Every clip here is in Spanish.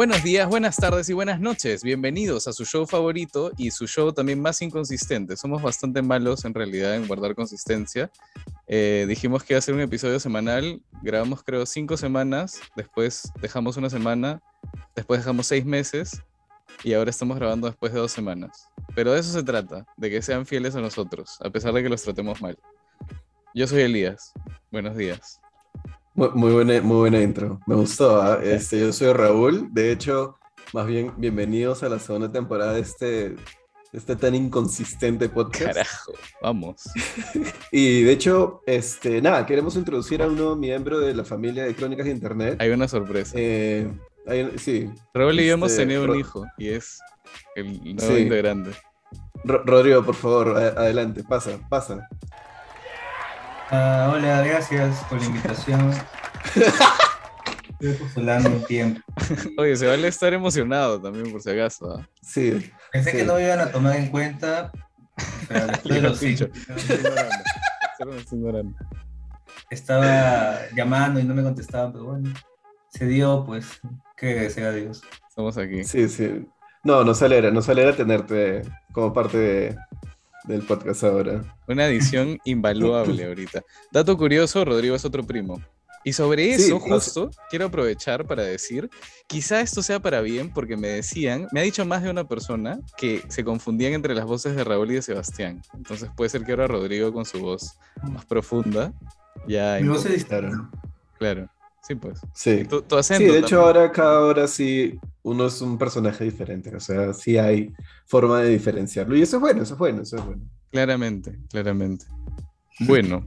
Buenos días, buenas tardes y buenas noches. Bienvenidos a su show favorito y su show también más inconsistente. Somos bastante malos en realidad en guardar consistencia. Eh, dijimos que iba a ser un episodio semanal. Grabamos creo cinco semanas, después dejamos una semana, después dejamos seis meses y ahora estamos grabando después de dos semanas. Pero de eso se trata, de que sean fieles a nosotros, a pesar de que los tratemos mal. Yo soy Elías. Buenos días. Muy, muy buena, muy buena intro. Me gustó. ¿ah? Este, yo soy Raúl. De hecho, más bien, bienvenidos a la segunda temporada de este, este tan inconsistente podcast. Carajo, vamos. y de hecho, este, nada, queremos introducir a un nuevo miembro de la familia de Crónicas de Internet. Hay una sorpresa. Eh, hay- sí. Raúl y yo hemos este, tenido un hijo y es el nuevo Sí. integrante. Ro- Rodrigo, por favor, adelante, pasa, pasa. Ah, hola, gracias por la invitación. Estoy postulando un tiempo. Oye, se vale estar emocionado también, por si acaso. ¿ah? Sí. Pensé Sí. que no me iban a tomar en cuenta, pero después estoy ignorando. estaba llamando y no me contestaban, pero bueno, se dio, pues, que sea Dios. Estamos aquí. Sí, sí. No, nos alegra, nos alegra tenerte como parte de- del podcast ahora. Una edición invaluable ahorita. Dato curioso, Rodrigo es otro primo. Y sobre Sí, eso, no sé. justo, quiero aprovechar para decir, quizá esto sea para bien, porque me decían, me ha dicho más de una persona que se confundían entre las voces de Raúl y de Sebastián. Entonces puede ser que ahora Rodrigo con su voz más profunda, ya... Mi voz es. Claro, sí pues. Sí. Tu, tu acento Sí, de hecho también. ahora cada hora sí uno es un personaje diferente, o sea, sí hay forma de diferenciarlo. Y eso es bueno, eso es bueno, eso es bueno. Claramente, claramente. Bueno,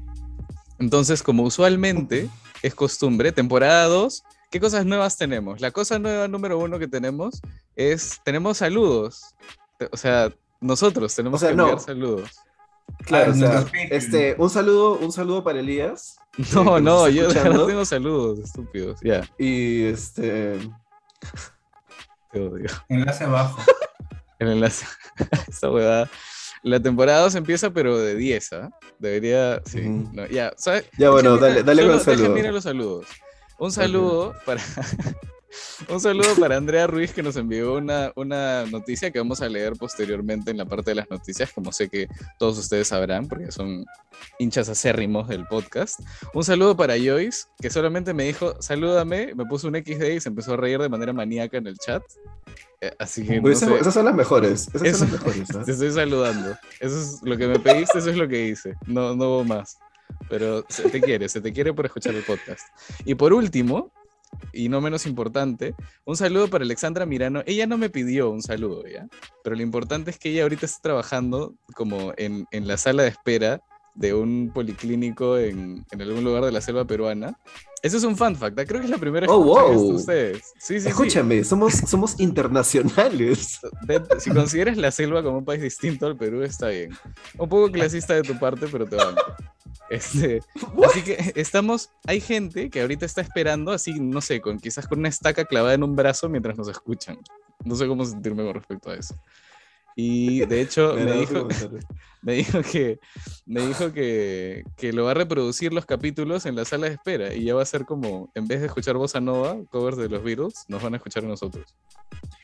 entonces, como usualmente es costumbre, temporada 2, ¿qué cosas nuevas tenemos? La cosa nueva número uno que tenemos es, tenemos saludos. O sea, nosotros tenemos O sea, que no. enviar saludos. Claro, Ah, o sea, este, un saludo, un saludo para Elías. No, no, yo no escuchando. tengo saludos, estúpidos. Ya, Y este, te odio. Enlace abajo. El enlace. Esta huevada. La temporada 2 empieza, pero de 10, ¿ah? Debería. Sí. Ujú. no, ya, ¿sabes? Ya, bueno, dale- dale con solo el saludo. dejen mirar los saludos. Un saludo para. Un saludo para Andrea Ruiz que nos envió una, una noticia que vamos a leer posteriormente en la parte de las noticias, como sé que todos ustedes sabrán, porque son hinchas acérrimos del podcast. Un saludo para Joyce, que solamente me dijo, salúdame, me puso un XD y se empezó a reír de manera maníaca en el chat. Eh, Así que no pues, esas, sé. esas son las mejores, esas Eso- son las mejores. Te estoy saludando. Eso es lo que me pediste, eso es lo que hice. No, no hubo más. Pero se te quiere, se te quiere por escuchar el podcast. Y por último, y no menos importante, un saludo para Alexandra Mirano. Ella no me pidió un saludo, ¿ya? Pero lo importante es que ella ahorita está trabajando como en, en la sala de espera de un policlínico en, en algún lugar de la selva peruana. Eso es un fun fact. ¿ah? Creo que es la primera vez Oh, que wow. ustedes. Sí, sí, sí. Escúchame, somos, somos internacionales. De- si consideras la selva como un país distinto al Perú, está bien. Un poco clasista de tu parte, pero te banco. Este, así que estamos, hay gente que ahorita está esperando, así, no sé, con, quizás con una estaca clavada en un brazo mientras nos escuchan. No sé cómo sentirme con respecto a eso. Y de hecho Me dijo, me dijo que me dijo que, que lo va a reproducir los capítulos en la sala de espera y ya va a ser como, en vez de escuchar Bossa Nova, covers de los Beatles, nos van a escuchar a nosotros.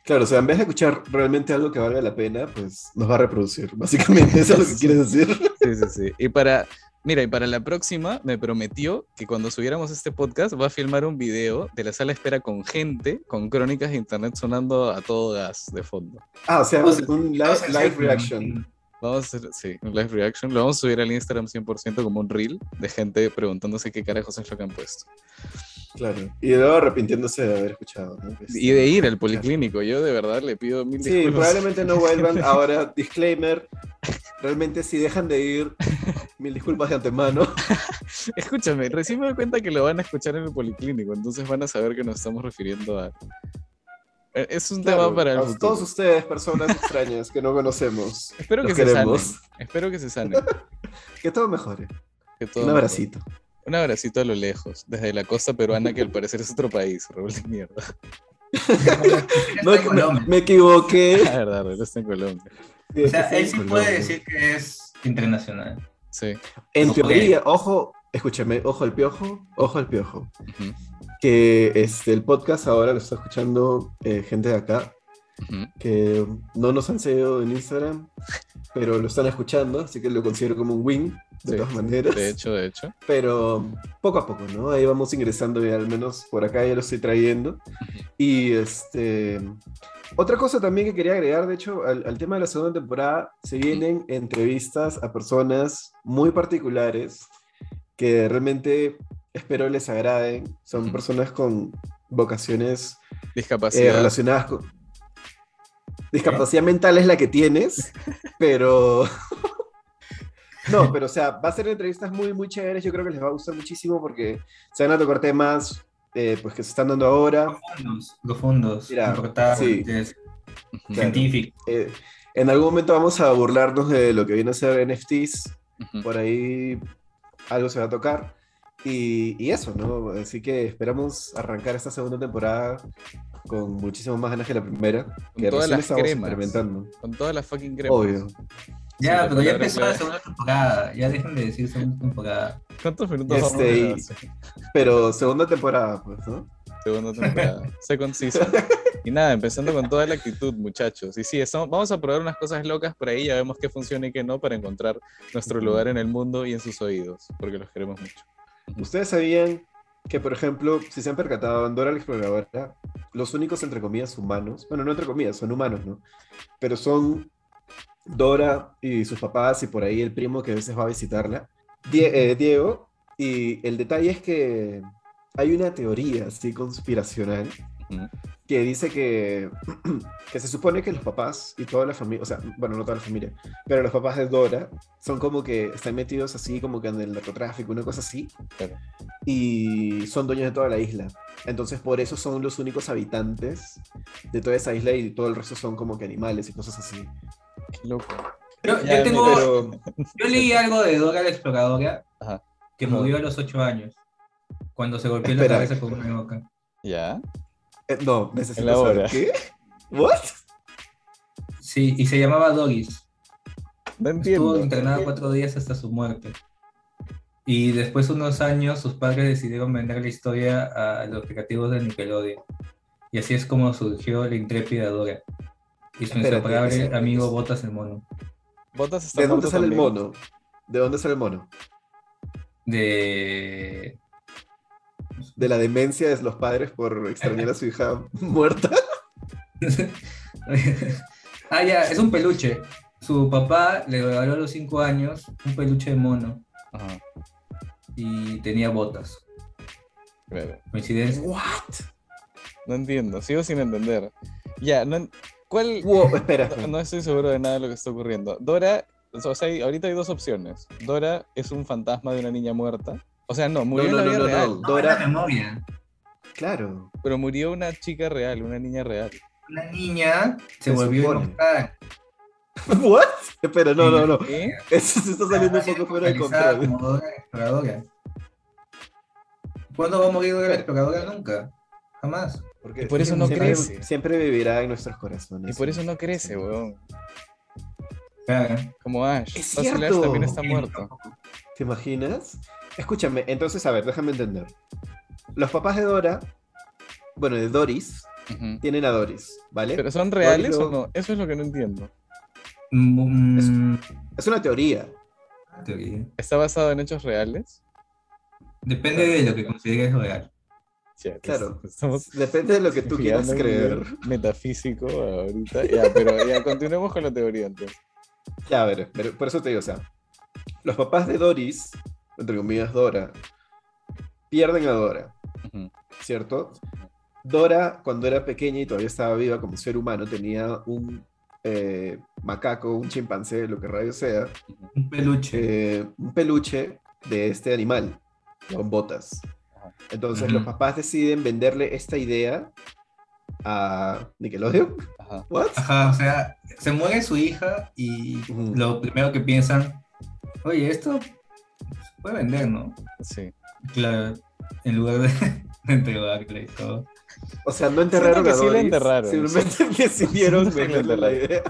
Claro, o sea, en vez de escuchar realmente algo que valga la pena, pues nos va a reproducir. Básicamente, eso es lo que quieres decir. Sí, sí, sí. Y para, mira, y para la próxima me prometió que cuando subiéramos este podcast va a filmar un video de la sala de espera con gente, con crónicas de internet sonando a todo gas de fondo. Ah, o sea, Vamos a- un live, reaction. Vamos a hacer, sí, un live reaction. Lo vamos a subir al Instagram 100% como un reel de gente preguntándose qué carajos es lo que han puesto. Claro. Y luego arrepintiéndose de haber escuchado. ¿no? Este, Y de ir al policlínico. Yo de verdad le pido mil Sí, disculpas. probablemente no vuelvan. Ahora, disclaimer. Realmente, si dejan de ir, mil disculpas de antemano. Escúchame, recién me doy cuenta que lo van a escuchar en el policlínico, entonces van a saber que nos estamos refiriendo a... Eh, Es un Claro, tema para el a futuro. todos ustedes, personas extrañas que no conocemos, Espero que se sanen. Espero que se sanen. que todo mejore. que todo Un mejore. abracito. Un abracito a lo lejos, desde la costa peruana, que al parecer es otro país, Raúl de mierda. No, me, me equivoqué. La verdad, está en Colombia. O sea, él sí puede decir que es internacional. Sí. En teoría, ojo, escúchame, ojo al piojo, ojo al piojo. que este, el podcast ahora lo está escuchando eh, gente de acá Que no nos han seguido en Instagram, pero lo están escuchando, así que lo considero como un win, de Sí, todas maneras. De hecho, de hecho. Pero poco a poco, ¿no? Ahí vamos ingresando y al menos por acá ya lo estoy trayendo. Y este... Otra cosa también que quería agregar, de hecho, al, al tema de la segunda temporada, se vienen entrevistas a personas muy particulares que realmente espero les agraden. Son personas con vocaciones eh, relacionadas con... Discapacidad mental es la que tienes, pero... No, pero o sea, va a ser entrevistas muy, muy chéveres. Yo creo que les va a gustar muchísimo porque se van a tocar temas eh, pues, que se están dando ahora. Profundos, profundos, Mira, importantes. Claro. científicos. Eh, en algún momento vamos a burlarnos de lo que viene a ser NFTs. Ujú. Por ahí algo se va a tocar. Y, y eso, ¿no? Así que esperamos arrancar esta segunda temporada con muchísimo más ganas que la primera. Con Que todas recién las estamos cremas. experimentando. Con todas las fucking cremas. Obvio. Ya, Sí, pero ya empezó la segunda temporada. Ya dejen de decir segunda temporada. ¿Cuántos minutos Este, vamos a hacer? Pero segunda temporada, pues, ¿no? Segunda temporada. Second season. Y nada, empezando con toda la actitud, muchachos. Y sí, estamos- vamos a probar unas cosas locas por ahí, ya vemos qué funciona y qué no para encontrar nuestro lugar en el mundo y en sus oídos, porque los queremos mucho. ¿Ustedes sabían que, por ejemplo, si se han percatado, en Dora la Exploradora, los únicos, entre comillas, humanos, bueno, no entre comillas, son humanos, ¿no? Pero son Dora y sus papás y por ahí el primo que a veces va a visitarla, Die- eh, Diego, y el detalle es que hay una teoría así conspiracional. Que dice que, que se supone que los papás y toda la familia, o sea, bueno, no toda la familia, pero los papás de Dora son como que están metidos así como que en el narcotráfico, una cosa así, Claro. y son dueños de toda la isla. Entonces, por eso son los únicos habitantes de toda esa isla y todo el resto son como que animales y cosas así. Qué loco. Yo, yo tengo, Pero, yo leí algo de Dora la Exploradora Ajá. que Ajá. murió a los 8 años. Cuando se golpeó la Espera. cabeza con una roca. ¿Ya? Eh, no, necesito saber. ¿Qué? ¿What? Sí, y se llamaba Doris. No Estuvo entiendo. internada cuatro días hasta su muerte. Y después de unos años, sus padres decidieron vender la historia a los creativos de Nickelodeon. Y así es como surgió la intrépida Dora. Y su inseparable amigo Botas el Mono. Botas está ¿De dónde sale el mono? ¿De dónde sale el mono? De. De la demencia de los padres por extrañar a su hija muerta. ah, ya, es un peluche. Su papá le regaló a los 5 años un peluche de mono Ajá, y tenía botas. claro. Coincidencia. ¿What? No entiendo, sigo sin entender. Ya, no, ¿cuál? Wow, espera. No, no estoy seguro de nada de lo que está ocurriendo. Dora, o sea, ahorita hay dos opciones. Dora es un fantasma de una niña muerta. O sea, no, murió no, en la vida no, real, no. No, Dora- es la memoria. Claro. pero murió una chica real, una niña real. Una niña se Se volvió. ¿What? Espera, no, no, no. ¿Qué? Eso se está saliendo un poco fuera de control. como Dora la exploradora. ¿Cuándo va a morir Dora la exploradora? Nunca. Jamás. Porque Y por eso no siempre, crece. Siempre vivirá en nuestros corazones. Y por eso no crece, Sí. weón. Claro. Como Ash. Es Fácil Ash cierto. también está muerto. ¿Te imaginas? Escúchame, entonces, a ver, déjame entender. Los papás de Dora, bueno, de Doris, tienen a Doris, ¿vale? ¿Pero son reales o no? Eso es lo que no entiendo. Mm, Es una teoría. teoría. ¿Está basado en hechos reales? Depende de lo que consideres real. Ya, pues, Claro. Estamos Depende de lo que tú quieras creer. Metafísico ahorita. Ya, pero ya, continuemos con la teoría entonces. Ya, a ver, pero por eso te digo, o sea, los papás de Doris, entre comillas Dora, pierden a Dora. ¿cierto? Dora, cuando era pequeña y todavía estaba viva como ser humano, tenía un eh, macaco, un chimpancé, lo que radio sea, Un peluche. eh, un peluche de este animal con botas. Entonces los papás deciden venderle esta idea a Nickelodeon. Ajá. ¿What? Ajá, o sea, se muere su hija y lo primero que piensan, oye, esto se puede vender, ¿no? Sí. Claro, en lugar de, entregarle y todo. O sea, no enterraron que a sí la Doris, enterraron. Simplemente decidieron venderle la idea.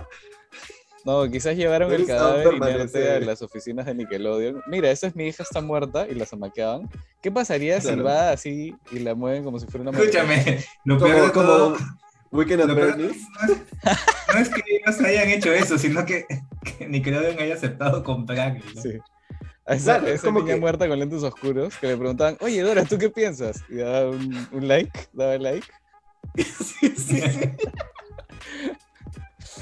No, quizás llevaron el cadáver inerte a las oficinas de Nickelodeon. Mira, esa es mi hija, está muerta, y la zamaqueaban. ¿Qué pasaría si Claro. va así y la mueven como si fuera una marioneta? Escúchame, lo peor de Como, todo como Weekend at Bernie's. no es que ellos hayan hecho eso, sino que, que Nickelodeon haya aceptado comprarlo. ¿no? Sí. Esa, Claro, es como niña que- muerta con lentes oscuros que le preguntaban, oye Dora, ¿tú qué piensas? Y daba un, un like, daba like. Sí, sí, sí.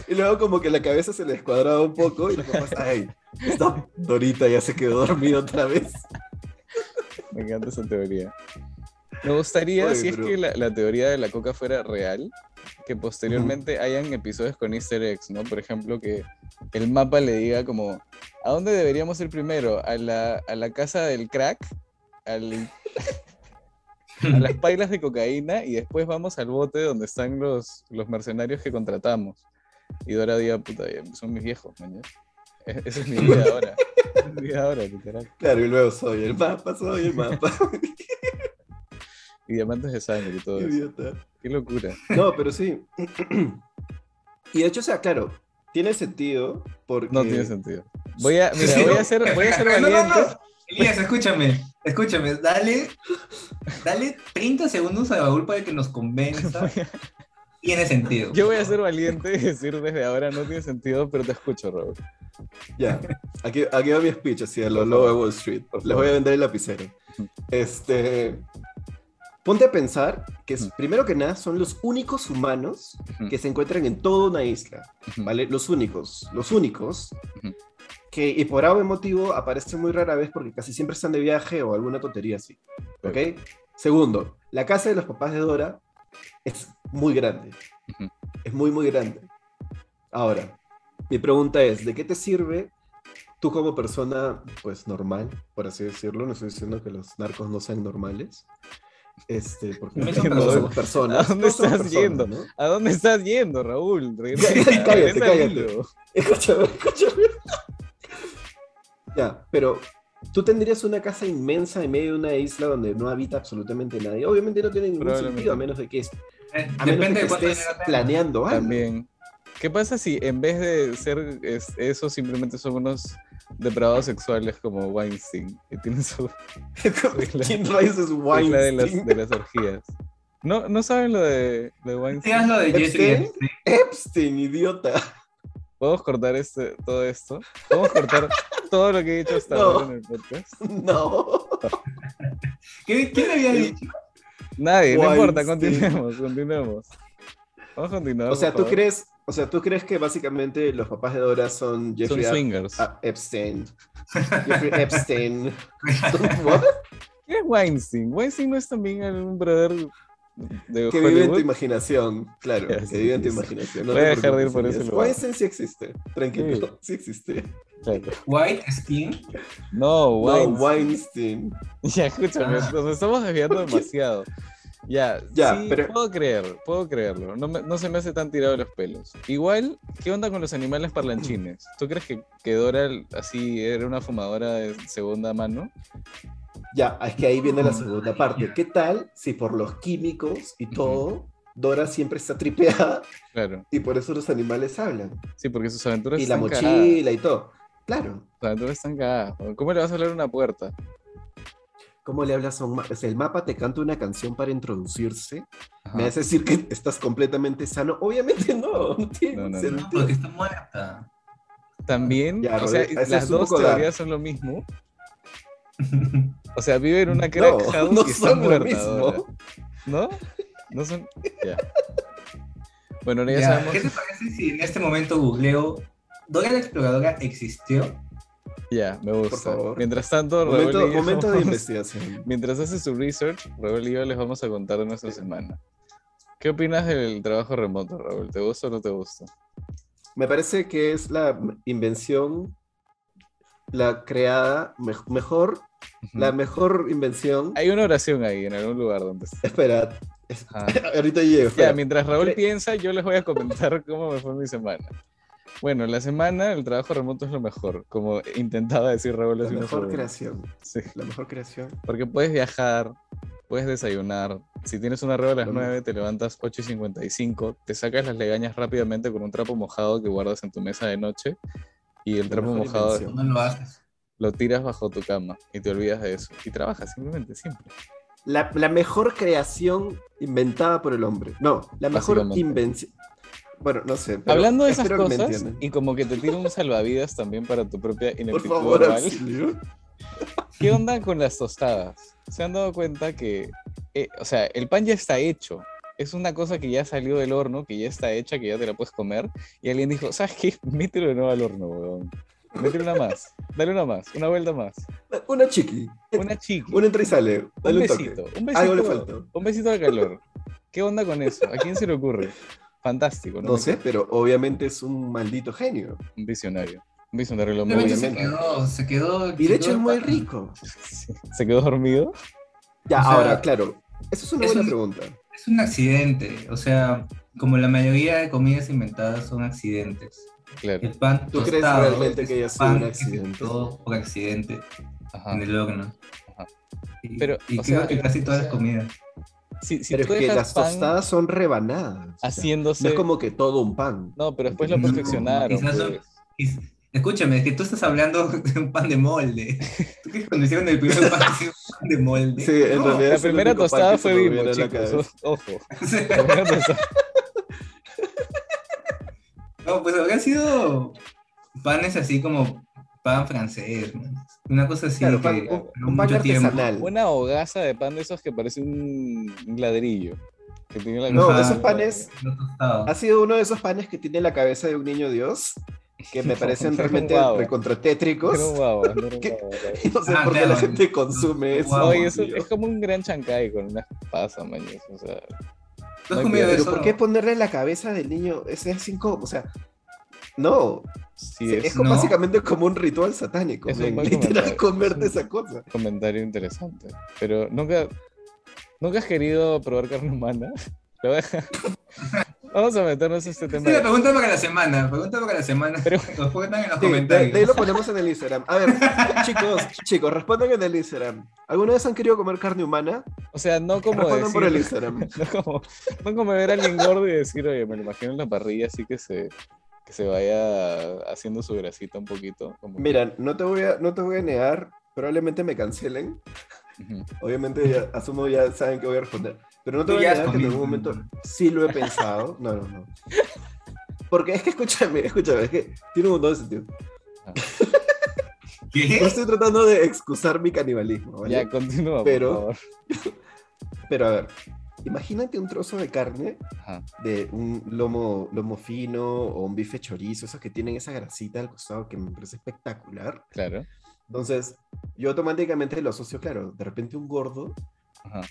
Y luego como que la cabeza se le descuadraba un poco y los papás, ay, esta Dorita ya se quedó dormida otra vez. Me encanta esa teoría. Me gustaría, Oye, si es que la, la teoría de la coca fuera real, que posteriormente hayan episodios con easter eggs, ¿no? Por ejemplo, que el mapa le diga como, ¿a dónde deberíamos ir primero? ¿A la, a la casa del crack? Al, a las pailas de cocaína y después vamos al bote donde están los, los mercenarios que contratamos. Y Dora diga, puta, son mis viejos, man. ya. E- Esa es mi vida ahora. Es mi vida ahora, literal. Claro, y luego soy el mapa, soy el mapa. Y diamantes de sangre y todo eso. Idiota. Qué locura. No, pero sí. Y de hecho, o sea, claro, tiene sentido porque... No tiene sentido. Voy a, mira, Sí, voy a ser, voy a ser No, no, valiente. no. Elías, escúchame, escúchame, dale, dale 30 segundos a Raúl para que nos convenza. Tiene sentido. Yo voy a ser valiente y decir desde ahora no tiene sentido, pero te escucho, Raúl. Ya, aquí, aquí va mi speech, así a lo Por lobo de. Wall Street. Les voy a vender el lapicero. Este... Ponte a pensar que es- primero que nada son los únicos humanos que se encuentran en toda una isla. ¿vale? Los únicos, los únicos, que y por algún motivo aparecen muy rara vez porque casi siempre están de viaje o alguna tontería así, ¿ok? Segundo, la casa de los papás de Dora es muy grande, es muy, muy grande. Ahora, mi pregunta es, ¿de qué te sirve tú como persona, pues normal, por así decirlo? No estoy diciendo que los narcos no sean normales. Este, porque personas. somos personas. ¿A dónde estás personas, yendo? ¿no? ¿A dónde estás yendo, Raúl? Regresa, Cállate, regresa cállate. Escúchame, escúchame. Ya, pero tú tendrías una casa inmensa en medio de una isla donde no habita absolutamente nadie. Obviamente no tiene ningún sentido, a menos de que, es- Eh, a menos de Depende que de cuánto estés planeando algo. También. ¿Qué pasa si en vez de ser es- eso simplemente son unos depravados sexuales como Weinstein? Que tienen su ¿Quién rayos es isla de las, Weinstein? de las orgías. ¿No, ¿No saben lo de, de Weinstein? Digas lo de Jeffrey Epstein. Epstein. Idiota. ¿Podemos cortar este, todo esto? ¿Podemos cortar todo lo que he dicho hasta No. ahora en el podcast? No. ¿Qué- ¿Quién había dicho? Nadie, no importa, Weinstein. continuemos, continuemos. Vamos a continuar. O sea, ¿tú crees, o sea, ¿tú crees que básicamente los papás de Dora son Son Jeffrey Ep- swingers. ah, Epstein? Jeffrey Epstein. What? ¿Qué es Weinstein? Weinstein no es también un brother de Que vive en tu imaginación, claro, que sí, vive en tu sí. imaginación. No Voy a dejar de ir por ese lugar. Weinstein sí existe, tranquilo, sí, existe. Claro. White. No, No, Weinstein. Weinstein. Ya, escúchame, Ah. nos estamos desviando demasiado. Ya, Ya, sí, pero- puedo creer, puedo creerlo. No, me- no se me hace tan tirado de los pelos. Igual, ¿qué onda con los animales parlanchines? ¿Tú crees que, que Dora así era una fumadora de segunda mano? Ya, es que ahí viene la segunda parte. ¿Qué tal si por los químicos y todo, Dora siempre está tripeada Claro, y por eso los animales hablan? sí, porque sus aventuras Y la están cagadas. mochila y todo. Claro. Sus aventuras están cagadas. ¿Cómo le vas a hablar a una puerta? ¿Cómo le hablas a un mapa? el mapa te canta una canción para introducirse. Ajá. ¿Me hace decir que estás completamente sano? Obviamente no, no tiene No, no, no. sentido. No, porque está muerta. También, Ya, o sea, las dos teorías son lo mismo. O sea, vive en una No, crack house no y está son lo muerta mismo. ahora. ¿No? No son. Ya. Bueno, ahora ya, Ya, sabemos. ¿Qué te parece si en este momento googleo Dora la exploradora existió? Ya, me gusta. favor. Mientras tanto, Raúl Momento, y yo momento de investigación. Mientras hace su research, Raúl y yo les vamos a contar de nuestra semana. ¿Qué opinas del trabajo remoto, Raúl? ¿Te gusta o no te gusta? Me parece que es la invención, la creada, me- mejor, la mejor invención. Hay una oración ahí en algún lugar donde está. Espera, ahorita llego. Ya, mientras Raúl piensa, yo les voy a comentar cómo me fue mi semana. Bueno, la semana, el trabajo remoto es lo mejor, como intentaba decir Raúl La mejor creación, Sí, la mejor creación. porque puedes viajar, puedes desayunar. Si tienes una rueda a las Lo 9, te levantas 8 y 55, te sacas las legañas rápidamente con un trapo mojado que guardas en tu mesa de noche y el La trapo mojado invención. No lo haces. lo tiras bajo tu cama y te olvidas de eso. Y trabajas simplemente, siempre. La, la mejor creación inventada por el hombre. No, la mejor invención. Bueno, no sé. pero Hablando de esas cosas, y como que te tira un salvavidas también para tu propia Por ineptitud favor, oral, auxilio. ¿Qué onda con las tostadas? ¿Se han dado cuenta que, eh, o sea, el pan ya está hecho? Es una cosa que ya salió del horno, que ya está hecha, que ya te la puedes comer. Y alguien dijo, ¿sabes qué? Mételo de nuevo al horno, weón. Mételo una más. Dale una más. Una vuelta más. Una chiqui. Una chiqui. Un entra y sale. Un Dale un, toque. besito. Un besito. Algo le. Un besito al calor. ¿Qué onda con eso? ¿A quién se le ocurre? Fantástico, ¿no? No sé, pero obviamente es un maldito genio. Un visionario. Un visionario lo muy se quedó, se quedó. Y de hecho es muy rico. Se quedó dormido. Ya, O sea, ahora, claro. Esa es una es buena un- pregunta. Es un accidente, o sea, como la mayoría de comidas inventadas son accidentes. Claro. El pan ¿Tú crees realmente que haya sido un accidente? por accidente Ajá. en el horno. Ajá. Y, Pero, y o creo sea, que casi todas las comidas. Si, si pero tú es que las pan tostadas son rebanadas. o sea, haciéndose. no es como que todo un pan. No, pero después lo perfeccionaron. son- pues. Escúchame, es que tú estás hablando de un pan de molde. ¿Tú crees que cuando hicieron el primer pan pan de molde? Sí, en No, realidad La primera tostada fue la chicos. Ojo. La primera tostada- no, pues habrían sido panes así como pan francés, man. Una cosa así Claro, que pan- un, un pan mucho tiempo. artesanal. Una hogaza de pan de esos que parece un ladrillo. Que tiene la No, Ajá. esos panes No ha sido uno de esos panes que tiene la cabeza de un niño Dios, que me No, parecen realmente recontratétricos. No sé Ah, por qué la gente consume eso. Guau, Oye, eso es como un gran chancay con unas pasas, maños. O sea, ¿Tú no has hay comido que- Pero? ¿por qué ponerle la cabeza del niño? Ese es incómodo. O sea, no. sí Sí, es, es, como- ¿no? básicamente como un ritual satánico. Es un buen literal, comentario. comerte Es un- esa cosa. comentario interesante. Pero nunca, nunca has querido probar carne humana. Lo voy a- Vamos a meternos a este Sí, tema. la pregunta para la semana. Pregunta para la semana. Pero- Respondan en los Sí, de, comentarios. de ahí lo ponemos en el Instagram. A ver, chicos, chicos, respondan en el Instagram. ¿Alguna vez han querido comer carne humana? O sea, no como Respondan decir, por el Instagram. no como, no como ver a alguien gordo y decir, oye, me lo imagino en la parrilla así que se, que se vaya haciendo su grasita un poquito. como- Mira, no te voy a, no te voy a negar, probablemente me cancelen. Obviamente, ya, asumo ya saben que voy a responder. Pero no te voy a negar que en algún momento sí lo he pensado. No, no, no. Porque es que escúchame, escúchame, es que tiene un montón de sentido. ¿Qué? No estoy tratando de excusar mi canibalismo, ¿vale? Ya, continúa, Pero- por favor. Pero a ver, imagínate un trozo de carne Ajá. de un lomo, lomo fino o un bife chorizo, esos que tienen esa grasita al costado que me parece espectacular. Claro. Entonces, yo automáticamente lo asocio, claro, de repente un gordo Ajá.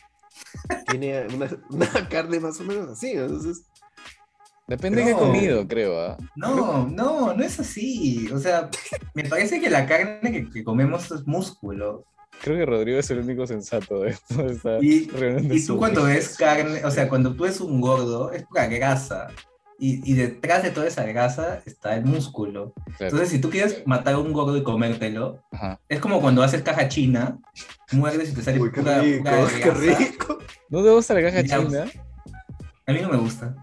tiene una, una carne más o menos así, entonces... Depende de qué No. comido, creo, ¿ah? No, no, no es así. O sea, me parece que la carne que, que comemos es músculo. Creo que Rodrigo es el único sensato de esto. de esta Y, reunión de y tú cuando ves carne, o sea, cuando tú ves un gordo, es pura grasa. Y, y detrás de toda esa grasa está el músculo. Claro. Entonces, si tú quieres matar a un gordo y comértelo, Ajá. es como cuando haces caja china, muerdes y te sale Uy, qué pura, rico, pura qué grasa. rico. ¿No te gusta la caja china? A mí no me gusta.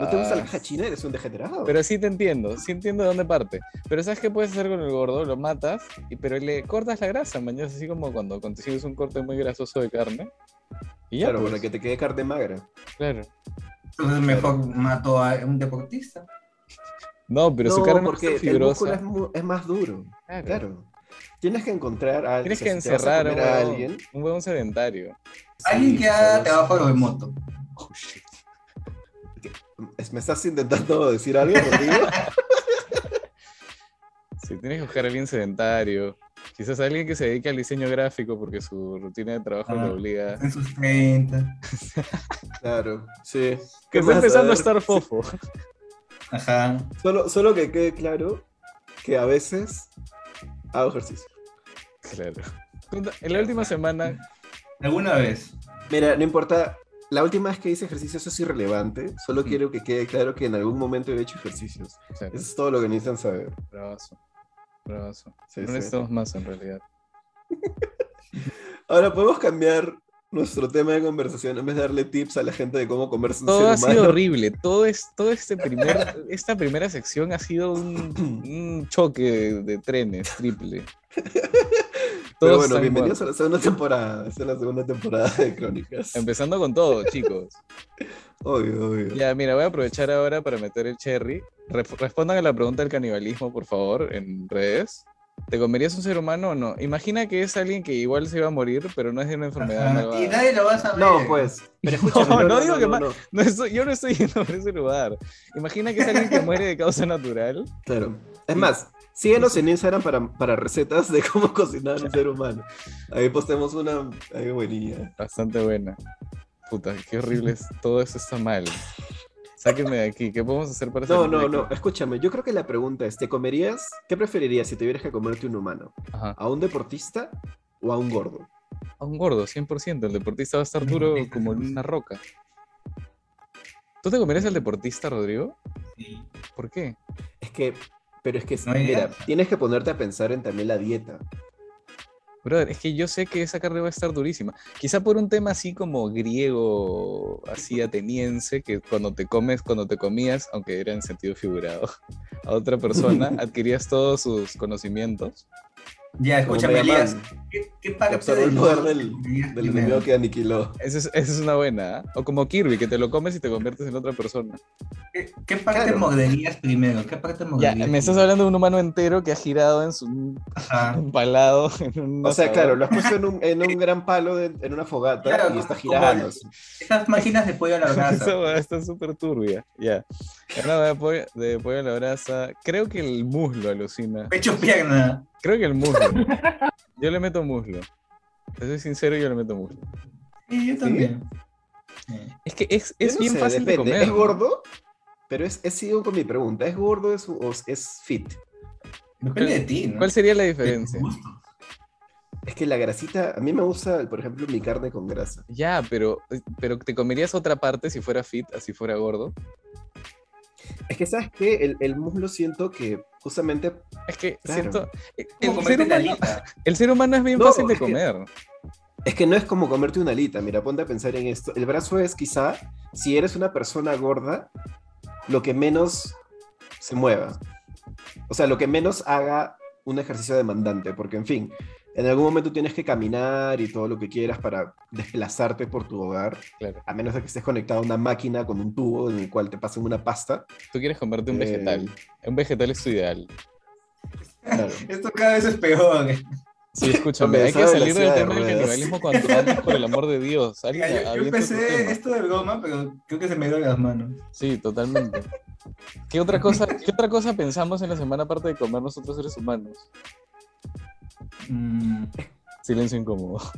¿No te gusta la Ah, caja china? Eres un degenerado. Pero sí te entiendo, sí entiendo de dónde parte. Pero ¿sabes qué puedes hacer con el gordo? Lo matas, y, pero le cortas la grasa, mañana así como cuando consigues un corte muy grasoso de carne. Y ya, claro, pues, para que te quede carne magra. claro. Entonces, mejor mato a un deportista. No, pero su no, carne no porque es el músculo fibrosa. es, mu- es más duro. Claro. Claro. Tienes que encontrar a Tienes o que si encerrar a alguien. un huevón sedentario. Alguien sí, que haga trabajo remoto. Oh, shit. Es- ¿Me estás intentando decir algo, Rodrigo? Sí, tienes que buscar a alguien sedentario. Quizás alguien que se dedique al diseño gráfico porque su rutina de trabajo Ah. le obliga. En sus 30. claro, sí. Que ¿Qué está más? empezando a ver, estar fofo. Ajá. Solo, solo que quede claro que a veces hago ejercicio. Claro. En la última semana, ¿Alguna vez? Mira, no importa. La última vez que hice ejercicio, eso es irrelevante. Solo Ujú. quiero que quede claro que en algún momento he hecho ejercicios. claro, Eso es todo lo que necesitan saber. bravazo. Bravazo. Sí, no sí. necesitamos más en realidad. Ahora podemos cambiar nuestro tema de conversación en vez de darle tips a la gente de cómo comerse un Todo ser ha humano. sido horrible. Todo, es, todo este primer, esta primera sección ha sido un, un choque de, de trenes triple. Pero Todos bueno, bienvenidos a la segunda temporada. Esta es la segunda temporada de Crónicas. Empezando con todo, chicos. Obvio, obvio. Ya, mira, voy a aprovechar ahora para meter el cherry. Respondan a la pregunta del canibalismo, por favor, en redes. ¿Te comerías un ser humano o no? Imagina que es alguien que igual se iba a morir, pero no es de una enfermedad Ajá. Y nadie lo va a saber. No, pues. Pero escúchame, No, no digo que ma- no. No estoy- yo no estoy yendo por ese lugar. Imagina que es alguien que muere de causa natural. Claro. Es más, síguenos en Instagram para, para recetas de cómo cocinar un ser humano. Ahí postemos una. Ahí buenilla. Bastante buena. Puta, qué horrible es. Todo eso está mal. Sáquenme de aquí. ¿Qué podemos hacer para No, no, no. Escúchame, yo creo que la pregunta es: ¿te comerías? ¿Qué preferirías si tuvieras que comerte un humano? Ajá. ¿A un deportista o a un gordo? A un gordo, 100%. El deportista va a estar duro como gusta. una roca. ¿Tú te comerías al deportista, Rodrigo? Sí. ¿Por qué? Es que. Pero es que, No mira, tienes que ponerte a pensar en también la dieta. Brother, es que yo sé que esa carne va a estar durísima. Quizá por un tema así como griego, así ateniense, que cuando te comes, cuando te comías, aunque era en sentido figurado, a otra persona, adquirías todos sus conocimientos. Ya, escúchame, Elías. ¿Qué, qué que parte absorbe el poder del, del primero? enemigo que aniquiló. Esa es, esa es una buena. ¿ah? O como Kirby, que te lo comes y te conviertes en otra persona. ¿Qué, qué parte Claro. morderías primero? ¿Qué parte Ya, morderías me estás hablando de un humano entero que ha girado en su Ajá. empalado en un O sea, claro, lo has puesto en un, en un gran palo de- en una fogata Claro, y está girando. Esas máquinas de pollo a la brasa. hueá está súper turbia. Ya. Una hueá de pollo, de pollo a la brasa. Creo que el muslo alucina. Pecho pierna. Creo que el muslo. Yo le meto muslo. Te soy sincero, yo le meto muslo. Sí, yo también. Sí. Es que es, es no bien sé, fácil de comer. ¿Es gordo? Pero es, es sigo con mi pregunta. ¿Es gordo es- o es fit? Depende de ti, ¿no? ¿Cuál sería la diferencia? Es que la grasita, a mí me gusta, por ejemplo, mi carne con grasa. Ya, pero, pero te comerías otra parte si fuera fit, así fuera gordo. Es que, ¿sabes qué? El, el muslo siento que justamente... Es que Claro. siento. El, Como el ser humano, el ser humano es bien No, fácil de que- comer. Es que no es como comerte una alita. Mira, ponte a pensar en esto. El brazo es quizá, si eres una persona gorda, lo que menos se mueva. O sea, lo que menos haga un ejercicio demandante. Porque, en fin, en algún momento tienes que caminar y todo lo que quieras para desplazarte por tu hogar. Claro. A menos de que estés conectado a una máquina con un tubo en el cual te pasen una pasta. Tú quieres comerte un Eh, vegetal. Un vegetal es tu ideal. Claro. Esto cada vez es peor. Sí, escúchame, hay que salir del silla de tema del canibalismo cuanto antes, por el amor de Dios. Yo, yo empecé tema. esto de broma, pero creo que se me dio las manos. Sí, totalmente. ¿Qué otra, cosa, ¿Qué otra cosa pensamos en la semana aparte de comer nosotros seres humanos? Mm, Silencio incómodo.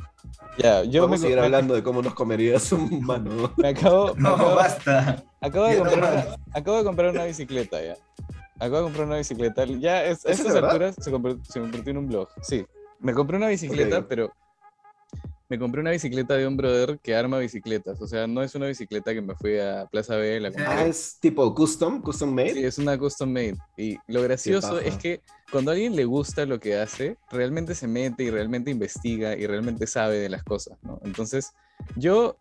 Ya, yo Vamos me, a seguir me- hablando de cómo nos comerías un humano. me acabo, me no, acabo- basta. acabo de comprar, no, acabo de comprar una bicicleta ya. Acabo de comprar una bicicleta. Ya es- a ¿Eso es estas alturas se, se convirtió en un blog. Sí. Me compré una bicicleta, pero me compré una bicicleta de un brother que arma bicicletas. O sea, no es una bicicleta que me fui a Plaza B, la compré. Ah, es tipo custom, custom made. Sí, es una custom made. Y lo gracioso es que cuando a alguien le gusta lo que hace, realmente se mete y realmente investiga y realmente sabe de las cosas, ¿no? Entonces, yo,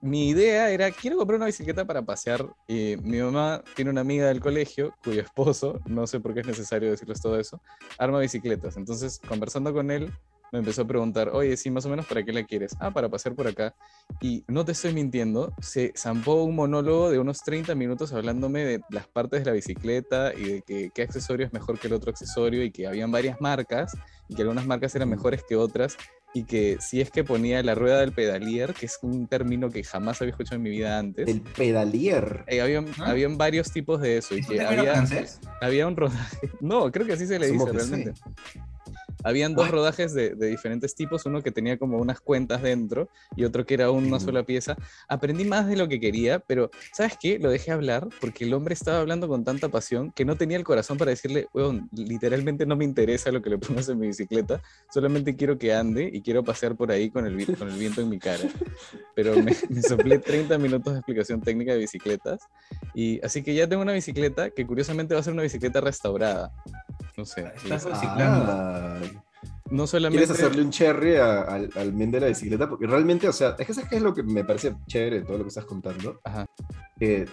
mi idea era, quiero comprar una bicicleta para pasear. Y mi mamá tiene una amiga del colegio cuyo esposo, no sé por qué es necesario decirles todo eso, arma bicicletas. Entonces, conversando con él, me empezó a preguntar, oye, sí, más o menos, ¿para qué la quieres? Ah, para pasear por acá. Y no te estoy mintiendo, se zampó un monólogo de unos 30 minutos hablándome de las partes de la bicicleta y de que qué accesorio es mejor que el otro accesorio y que habían varias marcas y que algunas marcas eran mejores que otras y que si es que ponía la rueda del pedalier, que es un término que jamás había escuchado en mi vida antes, El pedalier. eh, habían, ¿Ah? habían varios tipos de eso y ¿Es un que había, francés? había un rodaje. No, creo que así se le Asumo dice que sí. Habían dos rodajes de, de diferentes tipos, uno que tenía como unas cuentas dentro y otro que era una sola pieza. Aprendí más de lo que quería, pero ¿sabes qué? Lo dejé hablar porque el hombre estaba hablando con tanta pasión que no tenía el corazón para decirle, weón, literalmente no me interesa lo que le pongas en mi bicicleta, solamente quiero que ande y quiero pasear por ahí con el, con el viento en mi cara. Pero me, me soplé 30 minutos de explicación técnica de bicicletas y así que ya tengo una bicicleta que curiosamente va a ser una bicicleta restaurada. No sé. Estás reciclando. Ah, no solamente... ¿Quieres hacerle un cherry a- al, al men de la bicicleta? Porque realmente, o sea, es que sabes qué es lo que me parece chévere de todo lo que estás contando. Ajá. Eh,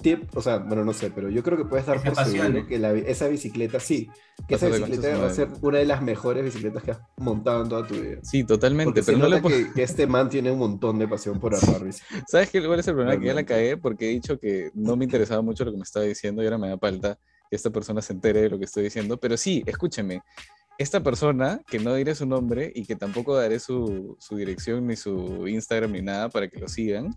tip, o sea, bueno, no sé, pero yo creo que puedes dar por seguro que la esa bicicleta, sí, que esa bicicleta va a ser una de las mejores bicicletas que has montado en toda tu vida. Sí, totalmente, Porque pero se no le puedo... que, que este man tiene un montón de pasión por armar bicicletas. ¿Sabes qué? ¿Cuál es el problema? Que ya la cagué porque he dicho que no me interesaba mucho lo que me estaba diciendo y ahora me da falta esta persona se entere de lo que estoy diciendo. Pero sí, escúcheme, esta persona, que no diré su nombre y que tampoco daré su, su dirección ni su Instagram ni nada para que lo sigan,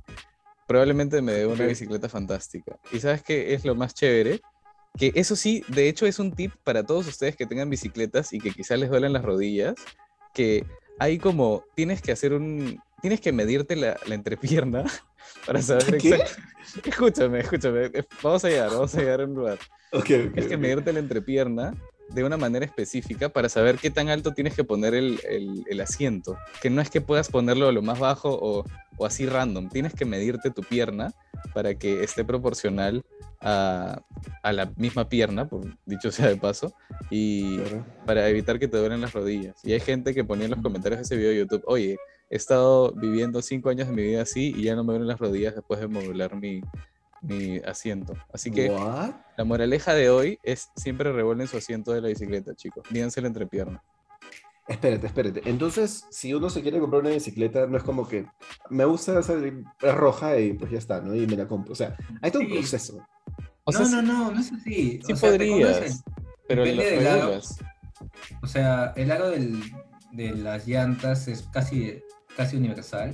probablemente me dé una bicicleta fantástica. ¿Y sabes qué es lo más chévere? Que eso sí, de hecho es un tip para todos ustedes que tengan bicicletas y que quizás les duelen las rodillas, que hay como, tienes que hacer un, tienes que medirte la, la entrepierna para saber ¿Qué? exact- Escúchame, escúchame, eh, vamos a llegar, vamos a llegar a un lugar. Ok, ok, Tienes que medirte la entrepierna de una manera específica para saber qué tan alto tienes que poner el, el- el asiento. Que no es que puedas ponerlo a lo más bajo o, o así random. Tienes que medirte tu pierna para que esté proporcional a, a la misma pierna, por dicho sea de paso, y Claro. para evitar que te duelen las rodillas. Y hay gente que ponía en los comentarios de ese video de YouTube, oye, he estado viviendo cinco años de mi vida así y ya no me duelen las rodillas después de modular mi, mi asiento. Así que What? la moraleja de hoy es siempre revuelven su asiento de la bicicleta, chicos. Mídense la entrepierna. Espérate, espérate. Entonces, si uno se quiere comprar una bicicleta, no es como que me gusta esa es roja y pues ya está, ¿no? Y me la compro. O sea, hay todo un proceso. O sea, no, no, no, no es así. sí O sea, te podrías, pero depende del. O sea, el aro del- de las llantas es casi, casi universal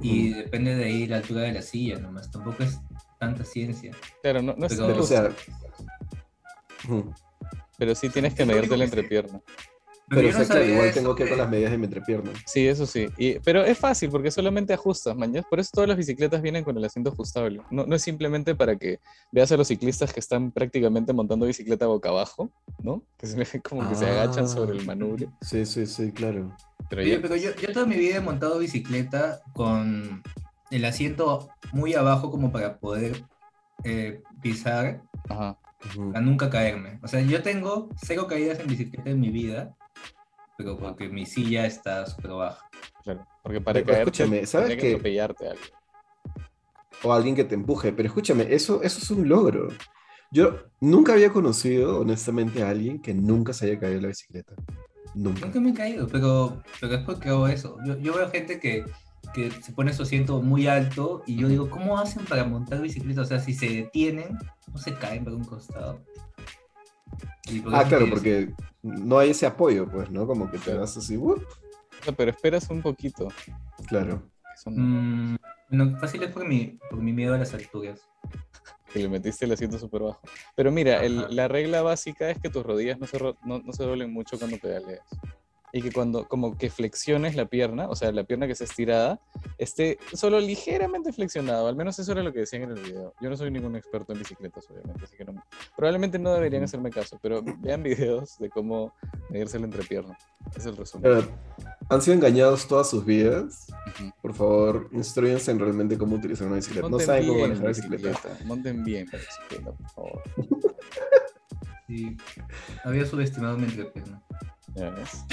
y depende de ahí la altura de la silla nomás. Tampoco es tanta ciencia. Claro, no, no es Pero- de O gusto, sea, ujú. pero sí tienes que es medirte la entrepierna. pero o no claro, igual eso tengo que ir con las medidas de mi entrepierna. Sí, eso sí. Y- pero es fácil porque solamente ajustas, mañana. Por eso todas las bicicletas vienen con el asiento ajustable. No, no es simplemente para que veas a los ciclistas que están prácticamente montando bicicleta boca abajo, ¿no? Que se ve como que se agachan sobre el manubrio. Sí, sí, sí, claro. Pero Oye, ya, pero yo, yo toda mi vida he montado bicicleta con el asiento muy abajo como para poder eh, pisar ajá. A nunca caerme. O sea, yo tengo cero caídas en bicicleta en mi vida, pero porque mi silla está súper baja. Claro, porque para Pero caer escúchame, ¿sabes que atropellarte a algo. O alguien que te empuje. Pero escúchame, eso, eso es un logro. Yo nunca había conocido, honestamente, a alguien que nunca se haya caído en la bicicleta. Nunca. Nunca me he caído, pero, pero es porque hago eso. Yo, yo veo gente que, que se pone su asiento muy alto y yo digo, ¿cómo hacen para montar bicicleta? O sea, si se detienen, no se caen por un costado. Ah, claro, que- porque no hay ese apoyo, pues, ¿no? Como que te das así, ¡wup! No, pero esperas un poquito. Claro. Eso no, Mm, no, fácil es por mi, por mi miedo a las alturas. Que le metiste el asiento súper bajo. Pero mira, el- la regla básica es que tus rodillas no se, ro- no, no se doblen mucho cuando pedaleas. Y que cuando, como que flexiones la pierna, o sea, la pierna que está estirada, esté solo ligeramente flexionada. Al menos eso era lo que decían en el video. Yo no soy ningún experto en bicicletas, obviamente, así que no, probablemente no deberían hacerme caso, pero vean videos de cómo medirse la entrepierna. Es el resumen. Pero, ¿Han sido engañados todas sus vidas? Por favor, instruyanse en realmente cómo utilizar una bicicleta. No saben cómo manejar bicicleta. bicicleta. Monten bien la bicicleta, por favor. Sí, había subestimado mi entrepierna. Ya ves.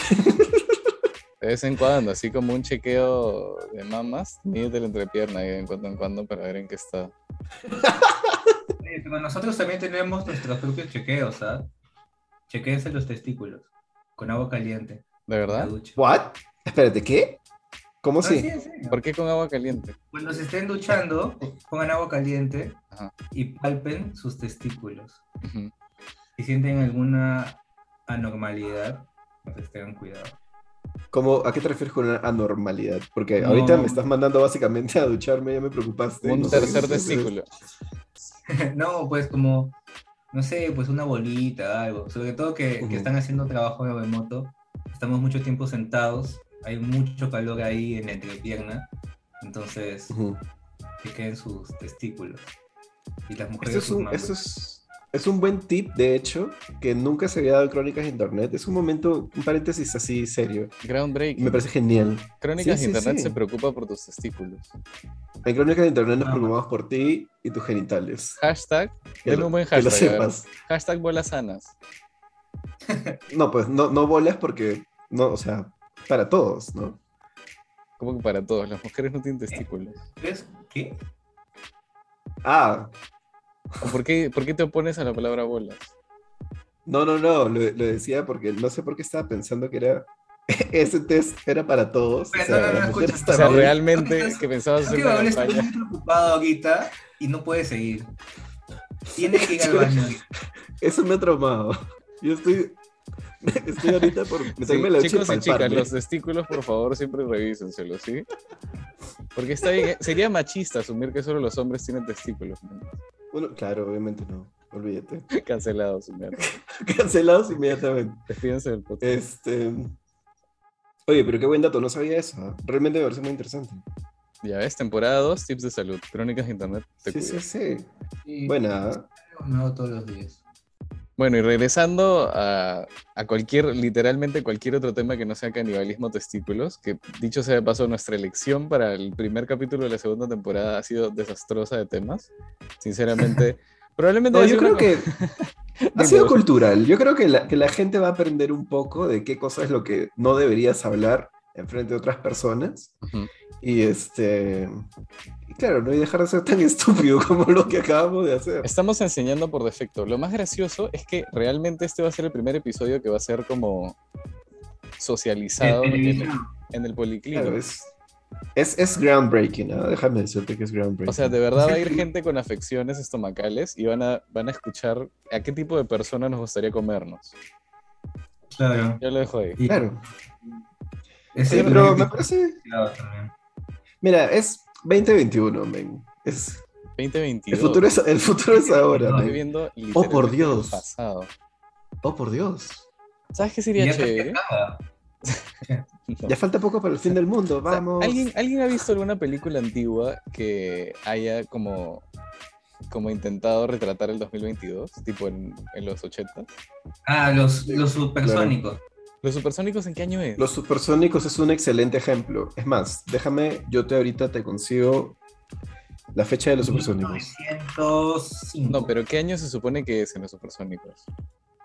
De vez en cuando, así como un chequeo de mamas, mídete la entrepierna de cuando en cuando para ver en qué está. Pero nosotros también tenemos nuestros propios chequeos, ¿ah? Chequeense los testículos con agua caliente. ¿De verdad? ¿What? Espérate, ¿qué? ¿Cómo No, sí? ¿Por qué con agua caliente? Cuando se estén duchando, pongan agua caliente Ajá. y palpen sus testículos. Ujú. Si sienten alguna anormalidad, pues tengan cuidado. ¿Cómo, ¿A qué te refieres con una anormalidad? Porque No. ahorita me estás mandando básicamente a ducharme, ya me preocupaste. Un no tercer testículo. no, pues como, no sé, pues una bolita, algo. Sobre todo que, que están haciendo trabajo de remoto, estamos mucho tiempo sentados, hay mucho calor ahí en la entrepierna, entonces que queden sus testículos. Y las mujeres Esto es un, esto es, es un buen tip, de hecho, que nunca se había dado en Crónicas de Internet. Es un momento, un paréntesis así serio. Groundbreaking. me parece genial. Crónicas Sí, de sí, Internet sí. se preocupa por tus testículos. En Crónicas de Internet nos Ah, preocupamos por ti y tus genitales. Hashtag, Que denme lo, un buen que lo hashtag. ver. sepas. Hashtag bolas sanas. No, pues no, no bolas porque no, o sea, para todos, ¿no? Como que para todos, las mujeres no tienen testículos. ¿Ves? ¿Qué? Ah, ¿O ¿Por qué, ¿Por qué te opones a la palabra bolas? no, no, no, lo, lo decía porque no sé por qué estaba pensando que era ese test era para todos. Pero o sea, no, no, no, las mujeres escucha, O sea, realmente que pensabas hacer una campaña. muy preocupado ahorita y no puede seguir. Tiene que ir al baño. Eso me ha traumado. Yo estoy, estoy ahorita por Sí, meterme la leche y chicos y chicas, los testículos, por favor, siempre revísenselos, ¿sí? Porque está bien, sería machista asumir que solo los hombres tienen testículos. ¿no? Bueno, claro, obviamente no. Olvídate. Cancelados, mierda. Cancelados inmediatamente. Despídense del podcast. Este. Oye, pero qué buen dato, no sabía eso. ¿ah? Realmente me parece muy interesante. Ya ves, temporada 2, tips de salud. Crónicas de internet. Te Sí, sí, cuidas. sí. Sí, Buena. Me hago todos los días. Bueno, y regresando a, a cualquier, literalmente cualquier otro tema que no sea canibalismo testículos, que dicho sea de paso, nuestra elección para el primer capítulo de la segunda temporada ha sido desastrosa de temas. Sinceramente, probablemente No, yo creo que ha sido cultural. Yo creo que la, que la gente va a aprender un poco de qué cosa es lo que no deberías hablar en frente de otras personas. Ujú. Y este. Y claro, no y dejar de ser tan estúpido como lo que acabamos de hacer. Estamos enseñando por defecto. Lo más gracioso es que realmente este va a ser el primer episodio que va a ser como socializado en, en el policlínico. Claro, es, es, es groundbreaking, ¿no? Déjame decirte que es groundbreaking. O sea, de verdad va a ir gente con afecciones estomacales y van a, van a escuchar a qué tipo de persona nos gustaría comernos. Claro. Yo lo dejo ahí. Claro. Ese pero me parece. Mira, es 2021, men. Es, 2022. el, futuro es, el futuro es ahora, Estoy viendo Oh, por Dios. pasado. Oh, por Dios. ¿Sabes qué sería ya chévere? No. Ya falta poco para el fin del mundo, O sea, vamos. ¿alguien, ¿Alguien ha visto alguna película antigua que haya como, como intentado retratar el 2022? Tipo en, en los 80. Ah, los, los supersónicos. ¿Los supersónicos en qué año es? Los supersónicos es un excelente ejemplo. Es más, déjame, yo te ahorita te consigo la fecha de los supersónicos. 1905. No, pero ¿qué año se supone que es en los supersónicos?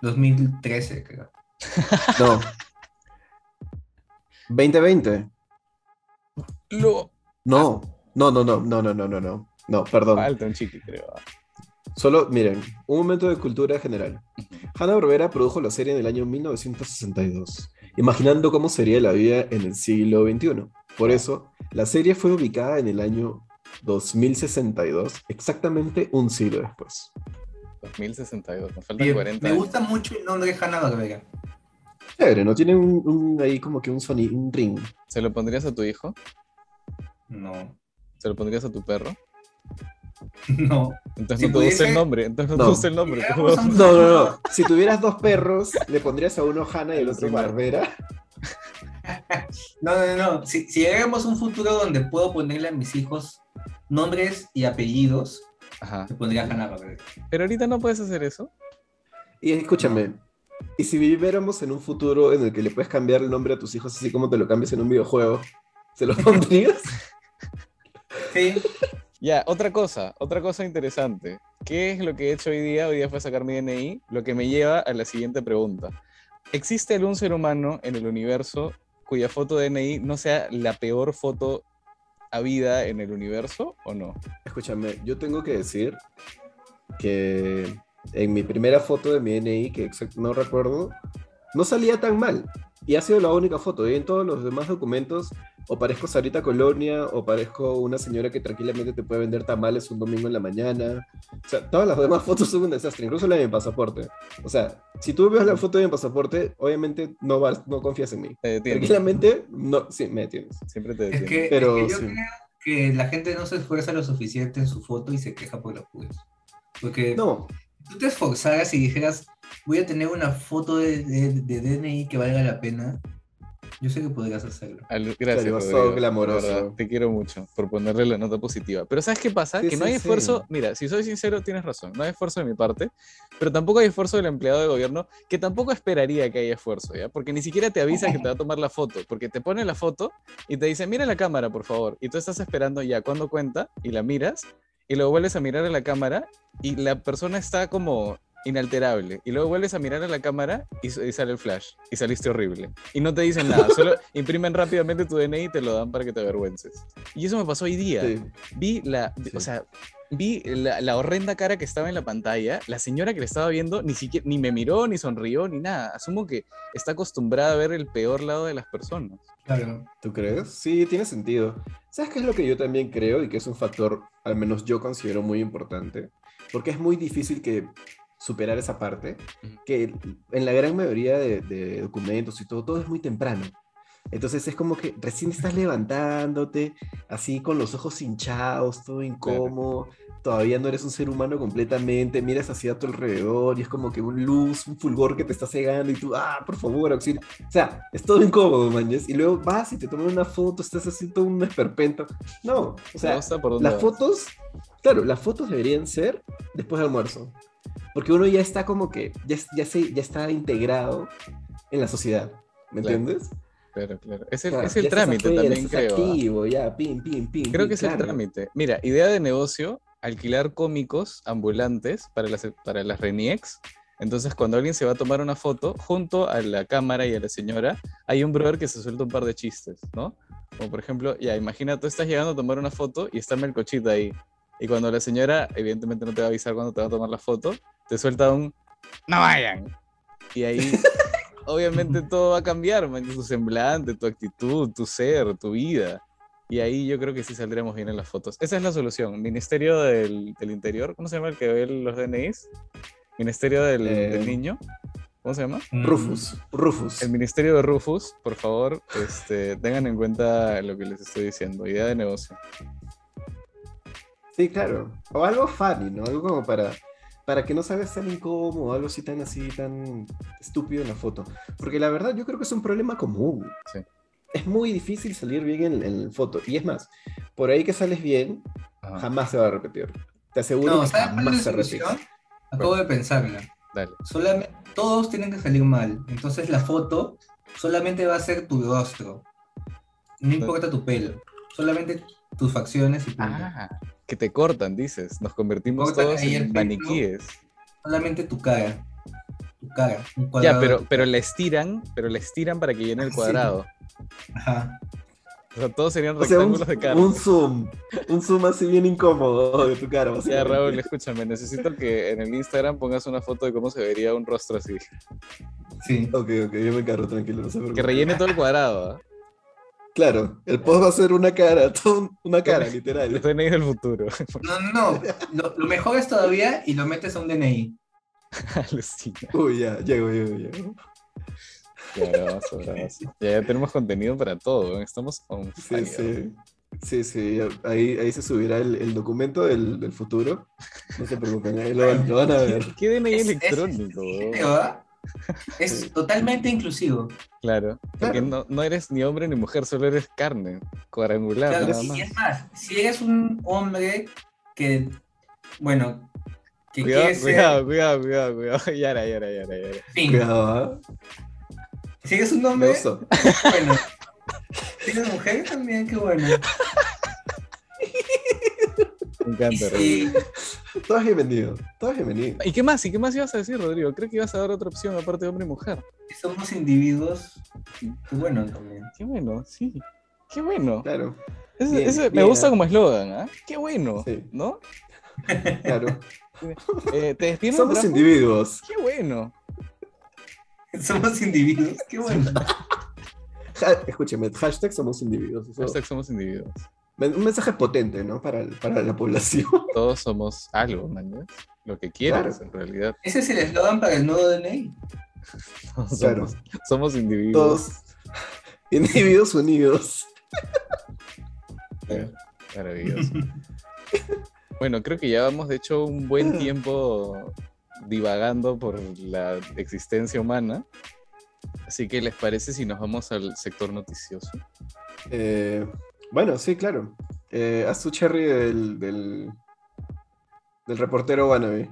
2013, creo. No. 2020. Lo No. No, no, no, no, no, no, no, no. No, perdón. falta un chiqui, creo. Solo, miren, un momento de cultura general. Hanna-Barbera produjo la serie en el año 1962, imaginando cómo sería la vida en el siglo XXI. Por eso, la serie fue ubicada en el año 2062, exactamente un siglo después. 2062, nos faltan Me, 40 me años. gusta mucho el nombre de Hanna Barbera. Chévere, ¿no? Tiene un, un- ahí como que un sonido, un ring. ¿Se lo pondrías a tu hijo? No. ¿Se lo pondrías a tu perro? No. Entonces Si no te gusta pudiese- el nombre. Entonces no, No. te el nombre. No, no, no. Si tuvieras dos perros, ¿le pondrías a uno Hanna y al El otro. Barbera? No, no, no. Si, si llegamos a un futuro donde puedo ponerle a mis hijos nombres y apellidos, Ajá. le pondría Hanna Barbera. Pero ahorita no puedes hacer eso. Y escúchame, ¿y si viviéramos en un futuro en el que le puedes cambiar el nombre a tus hijos así como te lo cambias en un videojuego? ¿Se lo pondrías? Sí. Ya, otra cosa, otra cosa interesante. ¿Qué es lo que he hecho hoy día? Hoy día fue sacar mi DNI, lo que me lleva a la siguiente pregunta. ¿Existe algún ser humano en el universo cuya foto de DNI no sea la peor foto habida en el universo o no? Escúchame, yo tengo que decir que en mi primera foto de mi DNI, que exact- no recuerdo, no salía tan mal. Y ha sido la única foto. Y en todos los demás documentos, o parezco Sarita Colonia, o parezco una señora que tranquilamente te puede vender tamales un domingo en la mañana. O sea, todas las demás fotos son un desastre, incluso la de mi pasaporte. O sea, si tú ves la foto de mi pasaporte, obviamente no, vas, no confías en mí. Te detienes. Tranquilamente, no, sí, me detienes. Siempre te Es detienes. que, Pero es que yo sí. creo que la gente no se esfuerza lo suficiente en su foto y se queja por los puros. Porque No, tú te esforzaras y dijeras, voy a tener una foto de, de- de DNI que valga la pena, yo sé que podrías hacerlo. Al- Gracias, Rodrigo, glamoroso. Te quiero mucho por ponerle la nota positiva. Pero ¿sabes qué pasa? Sí, que no sí, hay sí. esfuerzo. Mira, si soy sincero, tienes razón. No hay esfuerzo de mi parte, pero tampoco hay esfuerzo del empleado de gobierno, que tampoco esperaría que haya esfuerzo, ¿ya? Porque ni siquiera te avisa que te va a tomar la foto, porque te pone la foto y te dice, mira la cámara, por favor. Y tú estás esperando ya cuando cuenta y la miras y luego vuelves a mirar a la cámara y la persona está como inalterable. Y luego vuelves a mirar a la cámara y, y sale el flash. Y saliste horrible. Y no te dicen nada, solo imprimen rápidamente tu DNI y te lo dan para que te avergüences. Y eso me pasó hoy día. Sí. Vi la, vi- o Sí. sea, vi la, la horrenda cara que estaba en la pantalla. La señora que le estaba viendo ni siquiera ni me miró, ni sonrió, ni nada. Asumo que está acostumbrada a ver el peor lado de las personas. Claro. ¿Tú crees? Sí, tiene sentido. ¿Sabes qué es lo que yo también creo y que es un factor, al menos yo considero muy importante? Porque es muy difícil que superar esa parte, que en la gran mayoría de, de documentos y todo, todo es muy temprano. Entonces es como que recién estás levantándote, así con los ojos hinchados, todo incómodo, todavía no eres un ser humano completamente, miras hacia a tu alrededor y es como que un luz, un fulgor que te está cegando y tú, ah, por favor, auxilio. O sea, es todo incómodo, mañas. Y luego vas y te toman una foto, estás haciendo un esperpento. No, o sea, dónde las vas. fotos, claro, las fotos deberían ser después del almuerzo. Porque uno ya está como que, ya, ya, se, ya está integrado en la sociedad. ¿Me Claro. entiendes? Claro, claro. Es el, O sea, es el trámite afuera, también, creo. ¿ah? activo, ya, pim, pim, pim. Creo que es el claro. trámite. Mira, idea de negocio, alquilar cómicos ambulantes para las, para las RENIEX. Entonces, cuando alguien se va a tomar una foto, junto a la cámara y a la señora, hay un brother que se suelta un par de chistes, ¿no? Como por ejemplo, ya, imagina, tú estás llegando a tomar una foto y está Melcochita ahí. Y cuando la señora, evidentemente no te va a avisar cuando te va a tomar la foto, te suelta un, no vayan. Y ahí, obviamente todo va a cambiar, man, tu semblante, tu actitud, tu ser, tu vida. Y ahí yo creo que sí saldremos bien en las fotos. Esa es la solución. Ministerio del, del Interior, ¿cómo se llama el que ve los DNIs? Ministerio del, Eh, del Niño. ¿Cómo se llama? Mm, Rufus, Rufus. El Ministerio de Rufus, por favor, este, tengan en cuenta lo que les estoy diciendo. Idea de negocio. Sí, claro. O algo funny, ¿no? Algo como para, para que no sabes tan incómodo, algo así tan así, tan estúpido en la foto. Porque la verdad yo creo que es un problema común. Sí. Es muy difícil salir bien en, en foto. Y es más, por ahí que sales bien, Ajá, jamás se va a repetir. Te aseguro No, que ¿sabes cuál jamás se repite. Acabo de pensarla. Dale. Solamente, todos tienen que salir mal. Entonces la foto solamente va a ser tu rostro. No importa tu pelo. Solamente tus facciones y. Ah, que te cortan, dices. Nos convertimos todos en maniquíes. Solamente tu cara. Tu cara. un Ya, cuadrado de pero, pero la estiran, pero la estiran para que llene el Sí. cuadrado. Ajá. O sea, todos serían O sea, un, rectángulos de cara. un zoom. Un zoom así bien incómodo de tu cara. Ya. Raúl, escúchame, necesito que en el Instagram pongas una foto de cómo se vería un rostro así. Sí. Ok, ok, yo me encargo, tranquilo, no se Que rellene todo el cuadrado, ¿ah? Claro, el post va a ser una cara, una cara, literal. El DNI del futuro. No, no, no. Lo, mejor es todavía y lo metes a un DNI. Alucina. Uy, ya, llego, llego, llego. Ya, bravazo, bravazo. Ya, ya tenemos contenido para todo, estamos on Sí, fire. sí. Sí, sí, ahí, ahí se subirá el, el documento del, del futuro. No se preocupen, ahí lo, van- lo van a ver. ¿Qué DNI Es- es- electrónico? Es totalmente inclusivo. Claro, porque Claro. no, no eres ni hombre ni mujer, solo eres carne, cuadrangular, Claro, nada y más. es más, si eres un hombre que, bueno, que Cuidado, quiere ser, cuidado, cuidado, cuidado, cuidado. Yara, yara, yara, yara. en fin, Cuidado, ¿ah? si eres un hombre, bueno, si eres mujer también, qué bueno. Me encanta, Rodrigo. si, Todo es bienvenido, todo es bienvenido. ¿Y qué más? ¿Y qué más ibas a decir, Rodrigo? Creo que ibas a dar otra opción aparte de hombre y mujer. somos individuos, qué bueno también. Qué bueno, sí. Qué bueno. Claro, Bien, ese me bien. gusta como eslogan, ¿ah? Qué bueno, Sí. ¿no? claro. Eh, ¿Te despiertas? Somos individuos. Qué bueno. Somos individuos, qué bueno. Escúcheme, hashtag somos individuos. Hashtag somos individuos. Un mensaje potente, ¿no? Para, para la población. Todos somos algo, man. ¿no? Lo que quieras, Claro. en realidad. Ese es el eslogan para el nuevo DNI. Claro. somos, individuos. Todos individuos unidos. Eh, Maravilloso. bueno, creo que ya vamos, de hecho, un buen tiempo divagando por la existencia humana. Así que, ¿les parece si nos vamos al sector noticioso? Eh, bueno, sí, claro. Eh, haz tu cherry del, del, del reportero wannabe.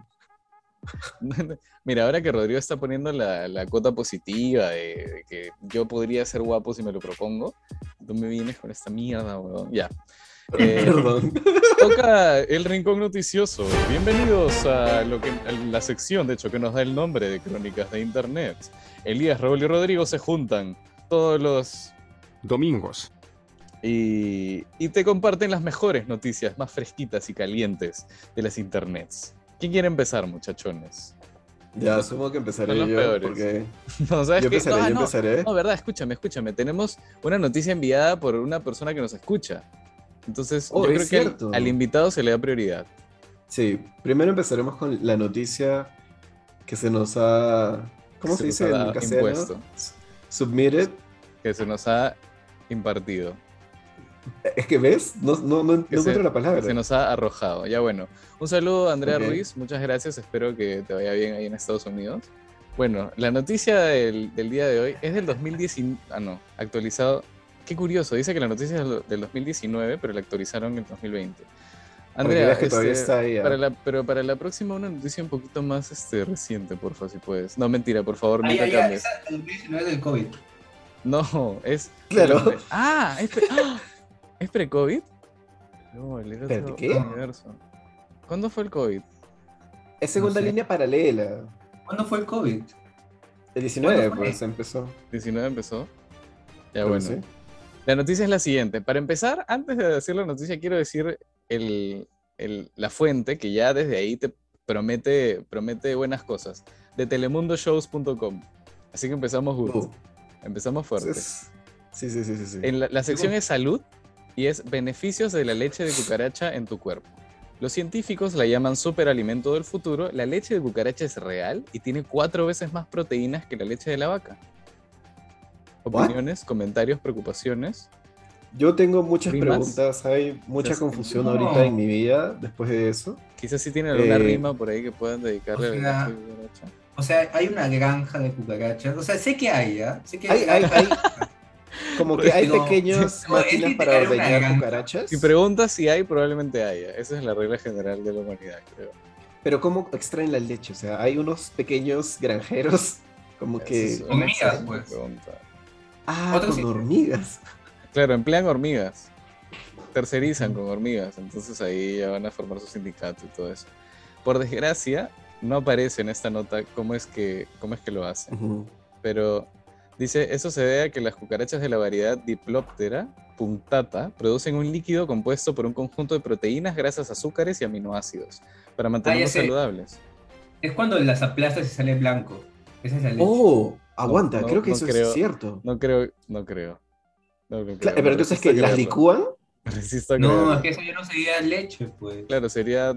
Mira, ahora que Rodrigo está poniendo la, la cuota positiva de, de que yo podría ser guapo si me lo propongo, tú me vienes con esta mierda, weón. Ya. Eh, Perdón. toca el rincón noticioso. Bienvenidos a, lo que, a la sección, de hecho, que nos da el nombre de Crónicas de Internet. Elías, Raúl y Rodrigo se juntan todos los Domingos. Y, y te comparten las mejores noticias más fresquitas y calientes de las internets. ¿Quién quiere empezar, muchachones? Ya, asumo que empezaré yo, peores. porque No, ¿sabes yo qué? empezaré, No, yo no, empezaré. No, verdad, escúchame, escúchame. Tenemos una noticia enviada por una persona que nos escucha. Entonces, Oh, yo creo que al- invitado se le da prioridad. Sí, primero empezaremos con la noticia que se nos ha... ¿Cómo se, nos dice en castellano? impuesto, Submitted. que se nos ha impartido, Es que ves, no, no, no, no se- encuentro la palabra. se nos ha arrojado. Ya bueno, un saludo a Andrea Ok. Ruiz, muchas gracias, espero que te vaya bien ahí en Estados Unidos. Bueno, la noticia del, del día de hoy es del 2019, ah no, actualizado. Qué curioso, dice que la noticia es del- del 2019, pero la actualizaron en el 2020. Para que Andrea, que todavía este, está ahí. ah. Para la, pero para la próxima una noticia un poquito más este, reciente, porfa, si puedes. No, mentira, por favor, Ah, nunca ya, cambies. esa 2019 del COVID. No, es... Claro. Ah, es, pre- ¡Ah! ¿Es pre-COVID. No, el otro ¿qué? universo. ¿Cuándo fue el COVID? Es segunda sé. línea paralela. ¿Cuándo fue el COVID? El 19, ¿Cuándo fue? pues, empezó. 19 empezó. Ya Creo bueno. sí. La noticia es la siguiente. Para empezar, antes de decir la noticia, quiero decir el, el- la fuente que ya desde ahí te promete, promete buenas cosas. De telemundoshows.com. Así que empezamos good. Uh, Empezamos fuerte. Sí, sí, sí, sí. sí. En la, la sección es salud y es beneficios de la leche de cucaracha en tu cuerpo. Los científicos la llaman superalimento del futuro. La leche de cucaracha es real y tiene cuatro veces más proteínas que la leche de la vaca. What? Opiniones, comentarios, preocupaciones. Yo tengo muchas ¿Rimas? preguntas, hay mucha Sí. confusión No. ahorita en mi vida después de eso. Quizás si tienen alguna Eh, rima por ahí que puedan dedicarle o a la sea, leche de cucaracha. O sea, hay una granja de cucarachas. O sea, sé que hay, ¿ya? Sé que Hay, hay, hay- como que hay No, pequeñas no, es máquinas para ordeñar cucarachas. Si preguntas si hay, probablemente haya. Esa es la regla general de la humanidad, creo. Pero ¿cómo extraen la leche? O sea, hay unos pequeños granjeros como que... Hormigas, pues. pregunta. Ah, Otros con sí. hormigas. Claro, emplean hormigas. Tercerizan con hormigas. Entonces ahí ya van a formar su sindicato y todo eso. Por desgracia, no aparece en esta nota cómo es que, cómo es que lo hacen. Pero dice, eso se debe a que las cucarachas de la variedad Diploptera punctata producen un líquido compuesto por un conjunto de proteínas, grasas, azúcares y aminoácidos para mantenerlos sé. saludables. Es cuando las aplastas y sale blanco. Esa es la leche. Oh, aguanta, no, creo que no eso creo. es cierto. No creo, no creo. Creo, Claro, pero entonces que las licúan resisto no, creerlo. es que eso ya no sería leche, pues. Claro, sería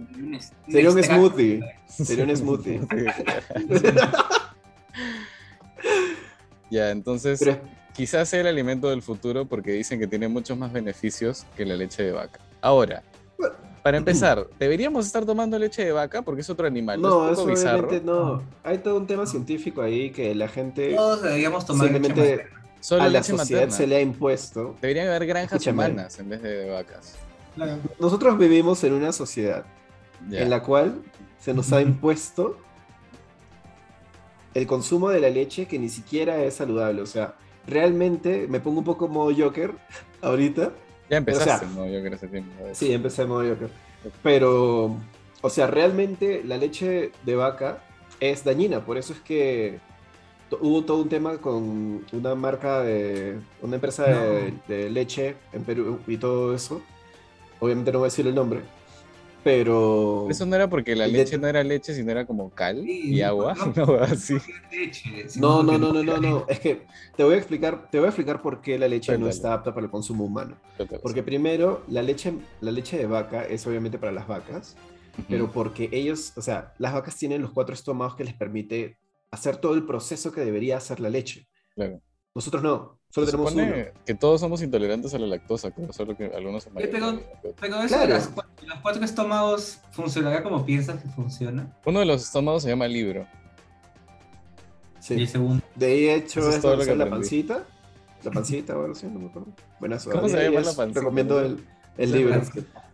Sería un smoothie. Sería un smoothie. ya, entonces Pero quizás sea el alimento del futuro porque dicen que tiene muchos más beneficios que la leche de vaca. Ahora, para empezar, ¿deberíamos estar tomando leche de vaca? Porque es otro animal. no, es un poco obviamente no. Hay todo un tema científico ahí que la gente Todos deberíamos tomar leche simplemente materna. Solo a la leche sociedad materna. se le ha impuesto. Deberían haber granjas Escúchame. humanas en vez de vacas. Claro. Nosotros vivimos en una sociedad Ya. en la cual se nos ha impuesto el consumo de la leche que ni siquiera es saludable. O sea, realmente me pongo un poco modo Joker ahorita. Ya empezaste, o sea, ¿no? Yo creo ese tiempo. Sí, empecé en modo Joker. Pero, o sea, realmente la leche de vaca es dañina. Por eso es que hubo todo un tema con una marca de. una empresa de, de leche en Perú y todo eso. Obviamente no voy a decir el nombre. Pero. Eso no era porque la leche no era leche, sino era como cal y agua. no, así. No, no, no, no, no, no. Es que te voy a explicar, te voy a explicar por qué la leche no está apta para el consumo humano. Porque primero, la leche, la leche de vaca es obviamente para las vacas. Pero porque ellos, o sea, las vacas tienen los cuatro estómagos que les permite hacer todo el proceso que debería hacer la leche. Nosotros no, solo Se tenemos supone uno. que todos somos intolerantes a la lactosa, creo, solo que algunos son pero- mayores. Pero eso Claro. de las los cuatro estómagos funcionará como piensas que funciona. Uno de los estómagos se llama libro. Sí. Y el segundo. De ahí he hecho Eso es es todo lo que la pancita. La pancita o algo así, no me acuerdo. Bueno, eso, ¿Cómo se llama la pancita? Recomiendo el, el libro. pancita.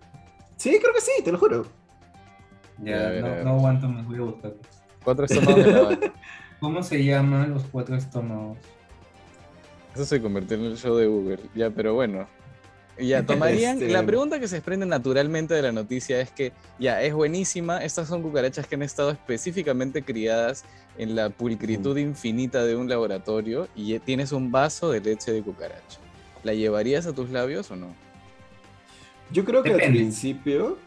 Sí, creo que sí, te lo juro. Ya, no, no aguanto, me voy a buscar. Cuatro estómagos de la vaca. ¿Cómo se llaman los cuatro estómagos? Eso se convirtió en el show de Google. Ya, pero bueno. Ya, tomarían. Este- La pregunta que se desprende naturalmente de la noticia es que, ya, es buenísima. Estas son cucarachas que han estado específicamente criadas en la pulcritud infinita de un laboratorio y tienes un vaso de leche de cucaracha. ¿La llevarías a tus labios o no? Yo creo que al Depende. principio.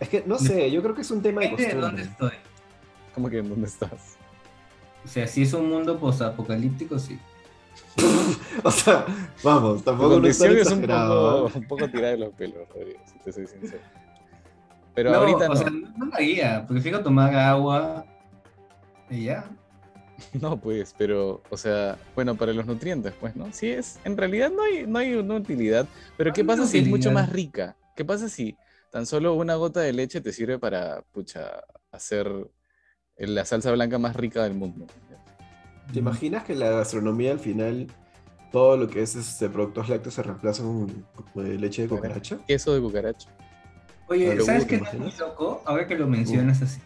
Es que no sé, yo creo que es un tema de Depende de costumbre. dónde estoy. ¿Cómo que en dónde estás? O sea, si es un mundo posapocalíptico, sí. O sea, vamos, tampoco no es tan condición es un poco, un poco tirada de los pelos, Rodrigo, si te soy sincero. Pero no, ahorita o no. sea, no la haría. Prefiero tomar agua y ya. No, pues, pero, o sea, bueno, para los nutrientes, pues, ¿no? Sí es, en realidad no hay, no hay una utilidad, pero No ¿qué pasa si es mucho más rica? ¿Qué pasa si tan solo una gota de leche te sirve para, pucha, hacer la salsa blanca más rica del mundo? ¿Te imaginas que la gastronomía al final, todo lo que es este, productos lácteos se reemplaza con, con leche de cucaracha? Queso de cucaracha. Oye, Pero, ¿sabes ¿te qué es muy loco? Ahora que lo mencionas así.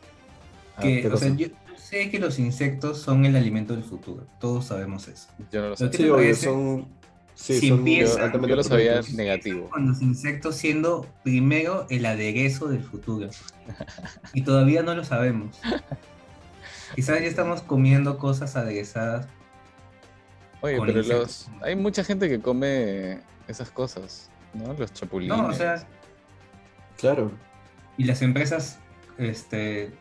Ah, Que, ¿qué o sea, yo, yo sé que los insectos son el alimento del futuro. Todos sabemos eso. yo no lo sé. Sí, obvio, son. Sí, Si son empieza- altamente yo lo sabía negativo. Con los insectos siendo primero el aderezo del futuro. Y todavía no lo sabemos. Quizás ya estamos comiendo cosas aderezadas. Oye, pero insectos. los, hay mucha gente que come esas cosas, ¿no? Los chapulines. No, o sea, Claro. y las empresas este,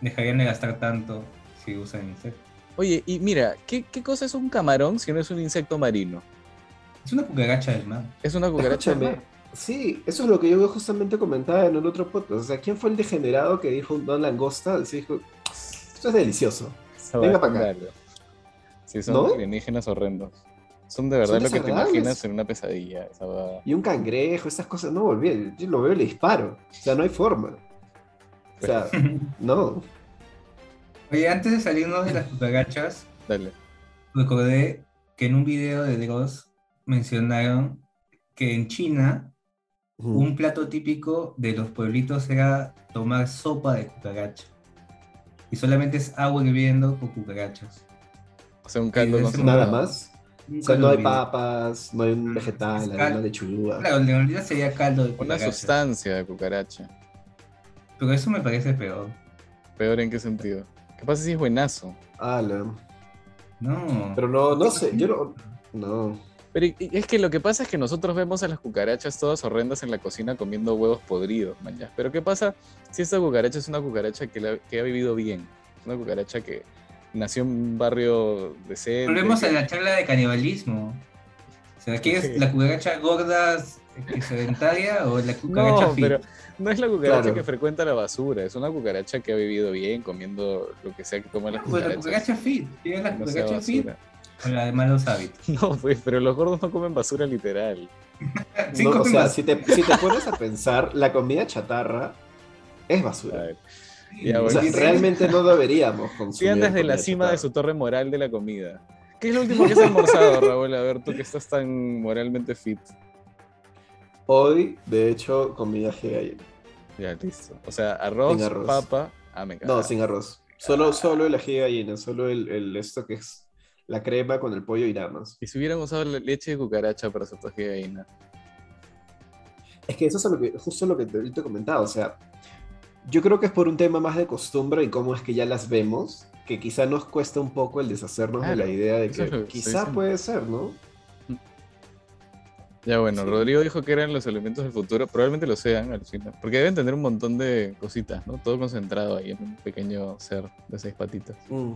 dejarían de gastar tanto si usan insectos. Oye, y mira, ¿qué, ¿qué cosa es un camarón si no es un insecto marino? Es una cucaracha del mar. Es una cucaracha. del mar. Sí, eso es lo que yo justamente comentaba en el otro podcast. O sea, ¿quién fue el degenerado que dijo una langosta? Sí, dijo, esto es delicioso. Venga va pa' acá. Sí, son ¿No? alienígenas horrendos. Son de verdad Son lo que te imaginas en una pesadilla. Esa Y un cangrejo, estas cosas, no volví. Yo lo veo y le disparo. O sea, no hay forma. O sea, no. Oye, antes de salirnos de las cucarachas, Dale. recordé que en un video de Dross mencionaron que en China un plato típico de los pueblitos era tomar sopa de cucaracha. Y solamente es agua hirviendo con cucarachas. O sea, un caldo su- Nada más. O sea, no hay papas, no hay un vegetal, Es hay cal- una lechuga. Claro, en realidad sería caldo de Una cucaracha. sustancia de cucaracha. Pero eso me parece peor. ¿Peor en qué sentido? ¿Qué pasa si es buenazo? Ala. No. Pero no, no sé, yo no. No. Pero es que lo que pasa es que nosotros vemos a las cucarachas todas horrendas en la cocina comiendo huevos podridos, man, ya. Pero ¿qué pasa si esta cucaracha es una cucaracha que, la- que ha vivido bien? Es una cucaracha que nació en un barrio decente. Volvemos a la charla de canibalismo. O sea, ¿quieres la cucaracha gorda que sedentaria o la cucaracha No, fit? pero no es la cucaracha Claro. que frecuenta la basura, es una cucaracha que ha vivido bien comiendo lo que sea que las Pues la cucaracha fit. ¿Quieres la no sea cucaracha fit o la de malos hábitos? No, pues, pero los gordos no comen basura literal. Sí, No, o sea, basura. si te, si te pones a pensar, la comida chatarra es A basura. ver, Ya, O sea, realmente no deberíamos consumir. Si andas de la comida cima de su torre moral de la comida. ¿Qué es lo último que has almorzado, Raúl? A ver, tú que estás tan moralmente fit. Hoy, de hecho, comí ají gallina. Ya, listo. O sea, arroz, arroz. papa. Ah, me No, cagaste. sin arroz. Solo, solo el ají de gallina, solo el, el- esto que es la crema con el pollo y nada más. Y si hubieran usado la leche de cucaracha para su de gallina. Es que eso es lo que, justo lo que te, te comentaba, o sea, yo creo que es por un tema más de costumbre y cómo es que ya las vemos, que quizá nos cuesta un poco el deshacernos de la idea de que quizá puede ser, ¿no? Ya bueno, Sí. Rodrigo dijo que eran los elementos del futuro. Probablemente lo sean al final. Porque deben tener un montón de cositas, ¿no? Todo concentrado ahí en un pequeño ser de seis patitas. Mm.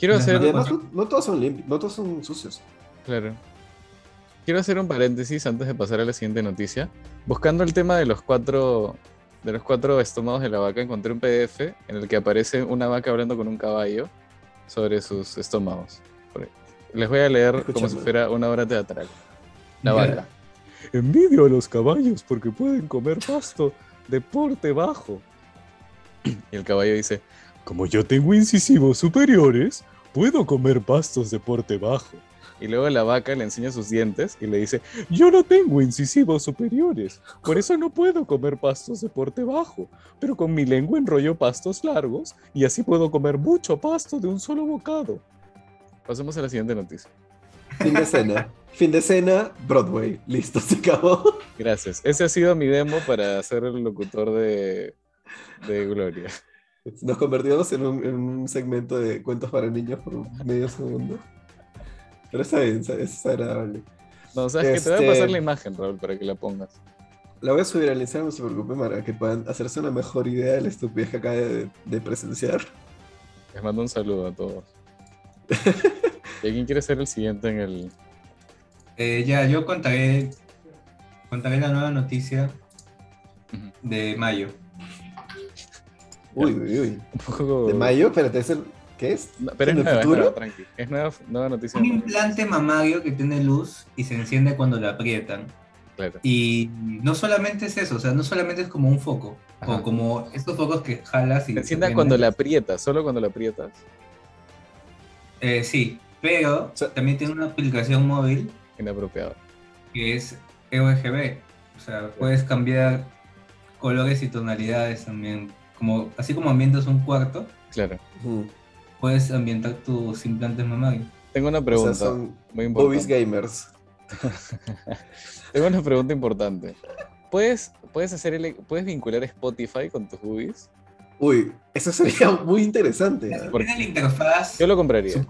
Quiero hacer. además no, no todos son limpios, no todos son sucios. Claro. Quiero hacer un paréntesis antes de pasar a la siguiente noticia. Buscando el tema de los cuatro de los cuatro estómagos de la vaca, encontré un PDF en el que aparece una vaca hablando con un caballo sobre sus estómagos. Les voy a leer como si fuera una obra teatral. La vaca. Envidio a los caballos porque pueden comer pasto de porte bajo. Y el caballo dice, como yo tengo incisivos superiores, puedo comer pastos de porte bajo. Y luego la vaca le enseña sus dientes y le dice, yo no tengo incisivos superiores, por eso no puedo comer pastos de porte bajo, pero con mi lengua enrollo pastos largos y así puedo comer mucho pasto de un solo bocado. Pasemos a la siguiente noticia. Fin de escena. fin de escena, Broadway. Listo, se acabó. Gracias. Ese ha sido mi demo para ser el locutor de, de Gloria. Nos convertimos en un, en un segmento de cuentos para niños por medio segundo. Pero está bien, es agradable. No, sabes que te voy a Este- pasar la imagen, Raúl, para que la pongas. La voy a subir al Instagram, no se preocupen, para que puedan hacerse una mejor idea de la estupidez que acaba de, de presenciar. Les mando un saludo a todos. ¿Y alguien quiere ser el siguiente en el...? Eh, ya, yo contaré, contaré la nueva noticia de mayo. Uy, uy, uy. Un poco... ¿De mayo? Espérate, ¿es el- ¿qué es? No, pero es ¿En el nueva, es futuro? nueva, tranqui. Es nueva, nueva noticia. Un implante mamario que tiene luz y se enciende cuando lo aprietan. Claro. Y no solamente es eso, o sea, no solamente es como un foco, Ajá. o como estos focos que jalas y... Se enciende prenden. cuando la aprietas, solo cuando la aprietas. Eh, sí, pero O sea- también tiene una aplicación móvil Inapropiado. que es RGB. O sea, puedes cambiar colores y tonalidades también. Como, así como ambientas un cuarto, Claro. Puedes ambientar tus implantes mamarios. Tengo una O pregunta sea, son muy importante. gamers. Tengo una pregunta importante. ¿Puedes, puedes, hacer el- ¿Puedes vincular Spotify con tus boobies? Uy, eso sería muy interesante. ¿ah? Porque Tiene la interfaz. Yo lo compraría.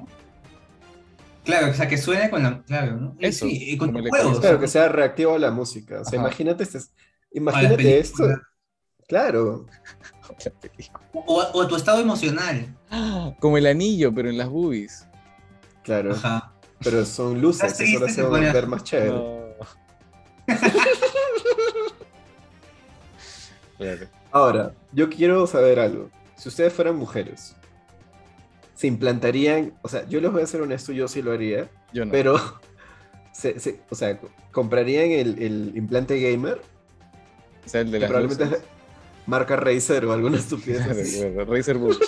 Claro, o sea, que suene con la. Claro, ¿no? Eso, sí, y con juegos. Claro, ¿no? que sea reactivo a la música. O sea, Ajá. imagínate, este- imagínate esto. Claro. La película. O, o tu estado emocional. Como el anillo, pero en las boobies. Claro. Ajá. Pero son luces, Estás eso lo triste, hace se pone ver azul. más chévere. No. Claro. Ahora, yo quiero saber algo. Si ustedes fueran mujeres, se implantarían, o sea, yo les voy a ser honesto, yo sí lo haría, Yo no. pero, se- se- o sea, comprarían el, el implante gamer, o sea, el de que las probablemente luces. Marca Razer o alguna estupidez Claro, claro, Razer Boobs.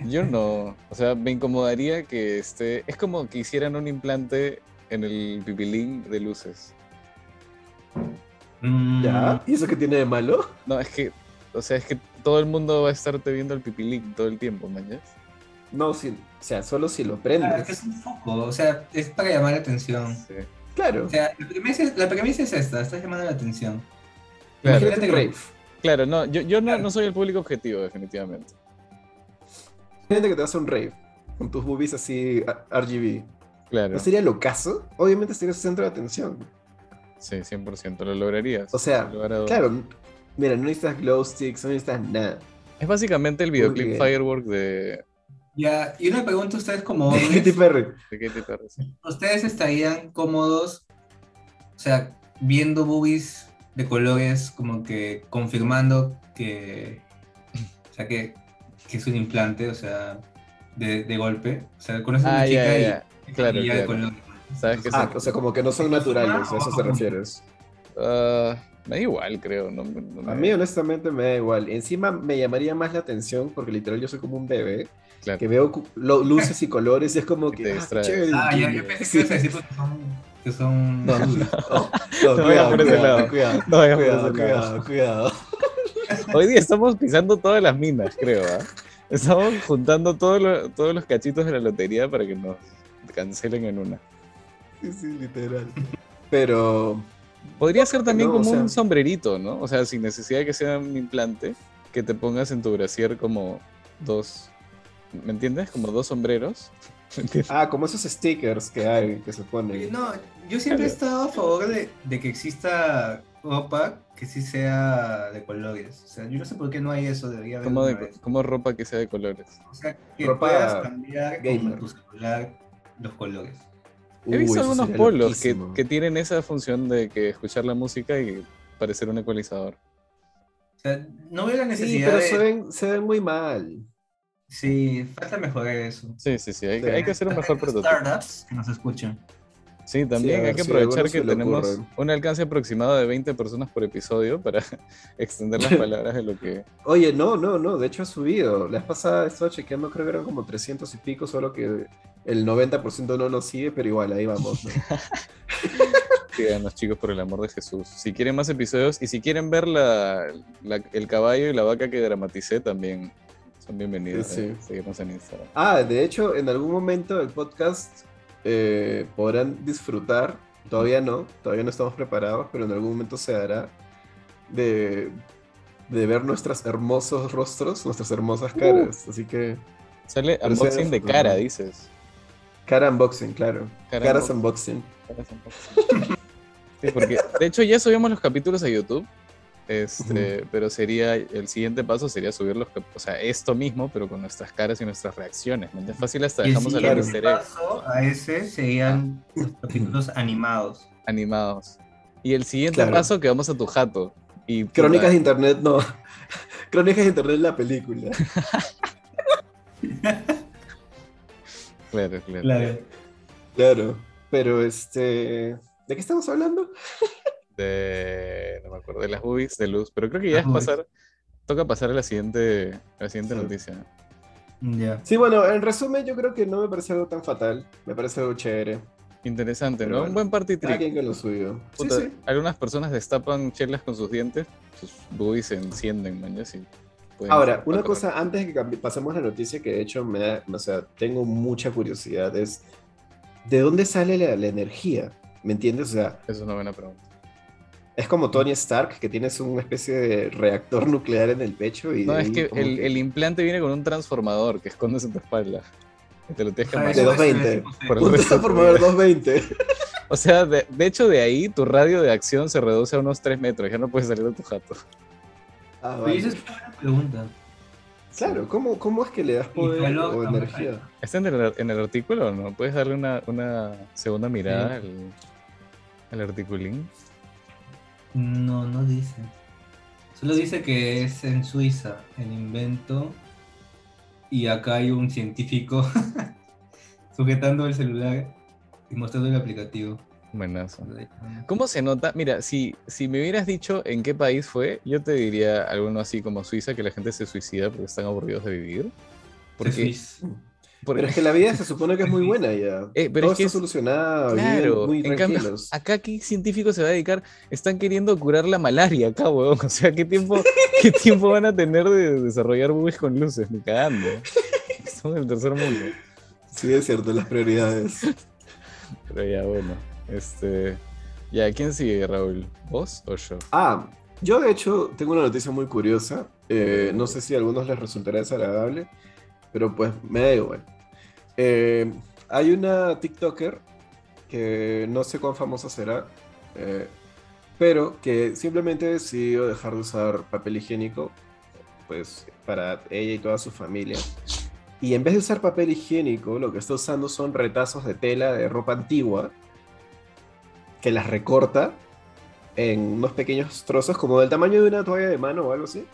Yo no. O sea, me incomodaría que esté. Es como que hicieran un implante en el pipilín de luces. Mm, ¿Ya? ¿Y eso qué tiene de malo? No, es que. O sea, es que todo el mundo va a estarte viendo el pipilín todo el tiempo, mañas. No, si, o sea, solo si lo Claro, es que prendes. es un foco, o sea, es para llamar la atención. Sí. Claro. O sea, la premisa, es- la premisa es esta, estás llamando la atención. Claro. Imagínate un que- rave. Claro, no, yo, yo no, Claro. no soy el público objetivo, definitivamente. Imagínate que te vas a un rave con tus boobies así RGB. Claro. ¿No sería lo caso? Obviamente sería su centro de atención. Sí, 100%. Lo lograrías. O sea. Claro, mira, no necesitas glow sticks, no necesitas nada. Es básicamente el videoclip. Firework de, Ya, y una pregunta a ustedes como Katy hombres, Perry. de Katy Perry. sí. ¿ustedes estarían cómodos, o sea, viendo boobies de colores como que confirmando que, o sea, que, que es un implante, o sea, de, de golpe? O sea, conoces a una Ah, chica ya, y- ya. y Claro, ya de claro. colores. ¿Sabes qué? Ah, o sea, como que no son naturales, a eso se refieres. Ah, me da igual, creo. No, no me- A mí honestamente me da igual. Encima me llamaría más la atención porque literal yo soy como un bebé claro. que veo luces y colores y es como Que te ah, chévere, Ah, ya, Jimmy. yo pensé que Sí. ibas a decir porque son, que son No, boobies. no, No no, vayas cuidado, por ese cuidado, lado. cuidado, No vayas por cuidado, ese cuidado, cuidado. Hoy día estamos pisando todas las minas, creo. ¿ah? Estamos juntando todos los- todos los cachitos de la lotería para que nos cancelen en una. Sí, sí, literal. Pero Podría ser también no, como o sea- un sombrerito, ¿no? O sea, sin necesidad de que sea un implante, que te pongas en tu brasier como dos. ¿Me entiendes? Como dos sombreros. Ah, como esos stickers que hay, que se ponen. No, yo siempre he estado a favor de, de que exista ropa que sí sea de colores. O sea, yo no sé por qué no hay eso, debería haber. De, como ropa que sea de colores. O sea, que ropa puedas cambiar gamer. con tu celular los colores. He visto Uy, algunos polos que, tienen esa función de que escuchar la música y parecer un ecualizador. O sea, no veo la Sí, necesidad pero de... se ven, se ven muy mal. Sí, falta mejorar eso. Sí, sí, sí. Hay, Sí. hay que hacer un mejor prototipo. Startups que nos escuchen. Sí, también a hay que si aprovechar se que tenemos ocurre. un alcance aproximado de 20 personas por episodio para extender las palabras de lo que... Oye, no, no, no, de hecho ha subido. La vez pasada estaba chequeando, creo que eran como 300 y pico, solo que el 90% no nos sigue, pero igual, ahí vamos. ¿no? Sigan los chicos por el amor de Jesús. Si quieren más episodios y si quieren ver la, la- el caballo y la vaca que dramaticé, también son bienvenidos. Sí, sí. eh, seguirnos en Instagram. Ah, de hecho, en algún momento el podcast eh, podrán disfrutar, todavía no, todavía no estamos preparados, pero en algún momento se dará de, de ver nuestros hermosos rostros, nuestras hermosas caras. Así que, Sale unboxing de cara, dices. cara unboxing, claro. Cara Caras unboxing. unboxing. Caras unboxing. Sí, porque de hecho ya subimos los capítulos a YouTube. Este, pero sería el siguiente paso sería subir los o sea, esto mismo, pero con nuestras caras y nuestras reacciones. Es fácil hasta el dejamos a los siguiente paso a ese serían los capítulos animados. animados. Y el siguiente Claro. paso que vamos a tu jato. Y puta, Crónicas de internet, no. Crónicas de internet, la película. Claro, claro. Claro. Claro. Pero este. ¿De qué estamos hablando? De, no me acuerdo, de las boobies de luz. Pero creo que ya Las es pasar. Toca pasar a la siguiente, a la siguiente Sí. noticia. Ya. Sí, bueno, en resumen, yo creo que no me parece algo tan fatal. Me parece algo chévere. Interesante, Pero ¿no? bueno, Un buen party trick. con lo suyo. Sí, Puta, sí. Algunas personas destapan chelas con sus dientes, sus boobies se encienden, man, ya sí. Ahora, una cosa antes de que pasemos la noticia que de hecho me da, o sea, tengo mucha curiosidad es ¿de dónde sale la, la energía? ¿Me entiendes? O sea, Es una buena pregunta. Es como Tony Stark que tienes una especie de reactor nuclear en el pecho y No, de es que el, que- el implante viene con un transformador que escondes en tu espalda. Que te lo tienes que amarrar. De eso es 220. posible. Por el un transformador vida. 220. O sea, de, de hecho, de ahí tu radio de acción se reduce a unos 3 metros. Ya no puedes salir de tu jato. Ah, Pero vale. esa es una buena pregunta. Claro, ¿cómo, ¿cómo es que le das poder calor, o energía? ¿Está en el, en el artículo o no? ¿Puedes darle una, una segunda mirada Sí. al, al articulín? No, no dice. Solo dice que es en Suiza el invento y acá hay un científico sujetando el celular y mostrando el aplicativo. Buenazo. ¿Cómo se nota? Mira, si, si me hubieras dicho en qué país fue, yo te diría alguno así como Suiza, que la gente se suicida porque están aburridos de vivir. Porque. Porque- Pero es que la vida se supone que es muy buena ya. Eh, pero Todo es que está es- solucionado, Claro, muy en cambio, acá qué científico se va a dedicar, están queriendo curar la malaria acá, weón. O sea, ¿qué tiempo, qué tiempo van a tener de desarrollar boobies con luces? Ni cagando. Son el tercer mundo. Sí, es cierto, las prioridades. Pero ya, bueno. Este. Ya, ¿quién sigue, Raúl? ¿Vos o yo? Ah, yo de hecho tengo una noticia muy curiosa. Eh, no sé si a algunos les resultará desagradable, pero pues me da igual. Eh, hay una TikToker que no sé cuán famosa será, eh, pero que simplemente decidió dejar de usar papel higiénico, pues para ella y toda su familia. Y en vez de usar papel higiénico, lo que está usando son retazos de tela de ropa antigua que las recorta en unos pequeños trozos como del tamaño de una toalla de mano o algo así.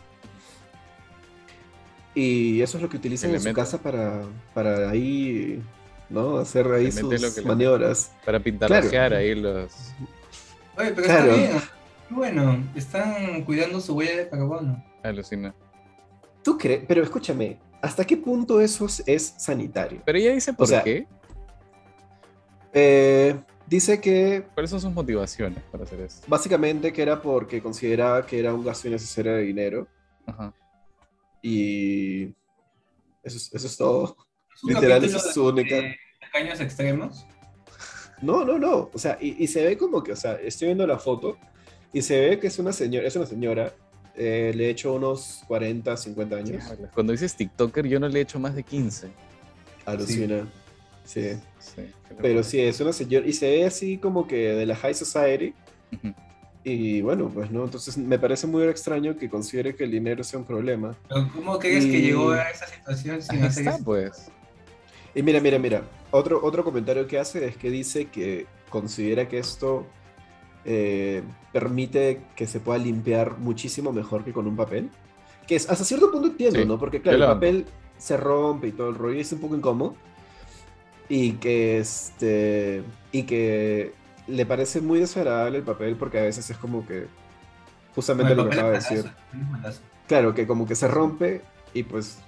Y eso es lo que utilizan en su casa para, para ahí, ¿no? Hacer ahí lo sus le maniobras. Para pintarrajear ahí los. Oye, pero Claro. está bien. Bueno, están cuidando su huella de carbono. Alucina. ¿Tú crees? Pero escúchame, ¿hasta qué punto eso es, sanitario? Pero ella dice por sea, qué. Eh, dice que ¿Cuáles son sus motivaciones para hacer eso? básicamente que era porque consideraba que era un gasto innecesario de dinero Ajá. Y eso es, eso es todo. Es Literal, esa es su única- de Tacaños extremos. No, no, no. O sea, y, y se ve como que, o sea, estoy viendo la foto y se ve que es una señora, es una señora, eh, le he hecho unos 40, 50 años. Cuando dices TikToker, yo no le he hecho más de 15. Alucina. Sí. Sí. Pero sí, es una señora, y se ve así como que de la High Society. Ujú. Y bueno, pues no, entonces me parece muy extraño que considere que el dinero sea un problema. Pero ¿Cómo crees que Y- llegó a esa situación sin Ahí hacer está, eso? pues. Y mira, mira, mira, otro, otro comentario que hace es que dice que considera que esto eh, permite que se pueda limpiar muchísimo mejor que con un papel. Que es, hasta cierto punto entiendo, Sí, ¿no? Porque claro, el papel se rompe y todo el rollo y es un poco incómodo. y que este y que le parece muy desagradable el papel porque a veces es como que justamente lo que acaba de decir. Claro, que como que se rompe y pues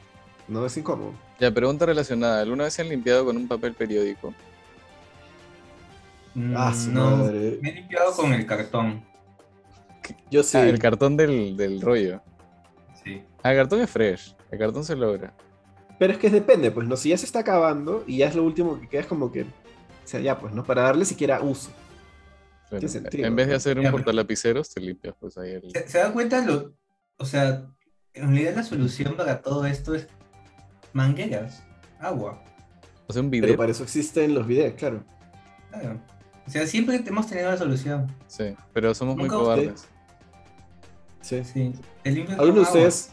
no es incómodo. Ya, pregunta relacionada. ¿Alguna vez se han limpiado con un papel periódico? Ah, su Mm, no, madre. me he limpiado con el cartón. Yo sí. Ah, el cartón del, del rollo. Sí. Ah, el cartón es fresh. El cartón se logra. Pero es que depende, pues, ¿no? Si ya se está acabando y ya es lo último que queda, es como que. O sea, ya, pues, ¿no? Para darle siquiera uso. En vez de hacer un pero- portalapiceros, te limpias pues ahí el... ¿Se, se dan cuenta? Lo, o sea, en realidad la solución para todo esto es mangueras, agua. O sea, un Pero video. para eso existen los videos, claro. Claro. O sea, siempre hemos tenido la solución. Sí, pero somos muy cobardes. Sí. Sí. ¿Alguno de ustedes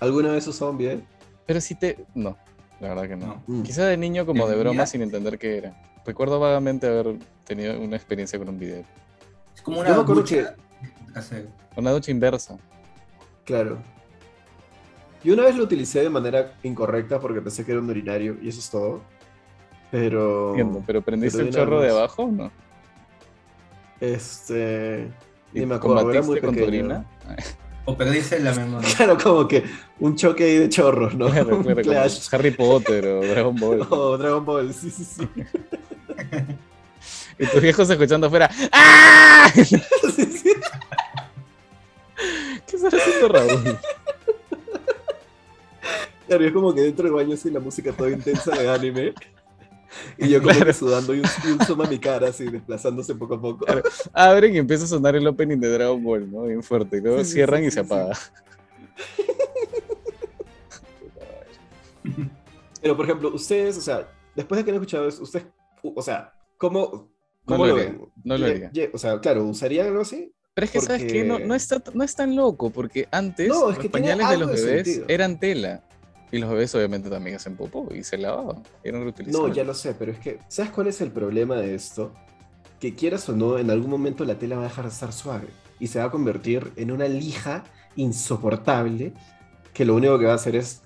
alguna vez usó un video? Pero si te... No, la verdad que no. No. Mm. Quizá de niño como de ¿De broma sin entender qué era. Recuerdo vagamente haber tenido una experiencia con un video. Es como una ducha casera. Una ducha inversa. Claro. Yo una vez lo utilicé de manera incorrecta porque pensé que era un urinario y eso es todo. Pero. Entiendo, pero ¿prendiste pero el chorro de abajo o no? Este. ¿Y Ni me acuerdo, era muy con tu orina? O perdiste la memoria. Claro, como que un choque ahí de chorros, ¿no? Claro, un claro, como clash. Harry Potter o Dragon Ball. O Dragon Ball, sí, sí, sí. Y tus viejos escuchando afuera. ¡Ah! Sí, sí. ¿Qué estás haciendo, Raúl? Claro, y es como que dentro del baño así la música toda intensa de anime. Y yo como Claro. que sudando y un, y un zoom a mi cara así desplazándose poco a poco. Claro. Abren y empieza a sonar el opening de Dragon Ball, ¿no? Bien fuerte. Luego Sí, cierran sí, y se sí. apaga. Pero por ejemplo, ustedes, o sea, después de que han escuchado eso, ustedes, o sea, ¿cómo, No cómo lo lo haría, ven? no lo haría. O sea, claro, ¿usarían algo así? Pero es que, ¿sabes qué? No, no, está, no es tan loco, porque antes No, es los que tiene pañales de los bebés sentido. eran tela. Y los bebés obviamente también hacen popó y se lavaban. Eran No, reutilizables. ya lo sé, pero es que, ¿sabes cuál es el problema de esto? Que quieras o no, en algún momento la tela va a dejar de estar suave y se va a convertir en una lija insoportable que lo único que va a hacer es,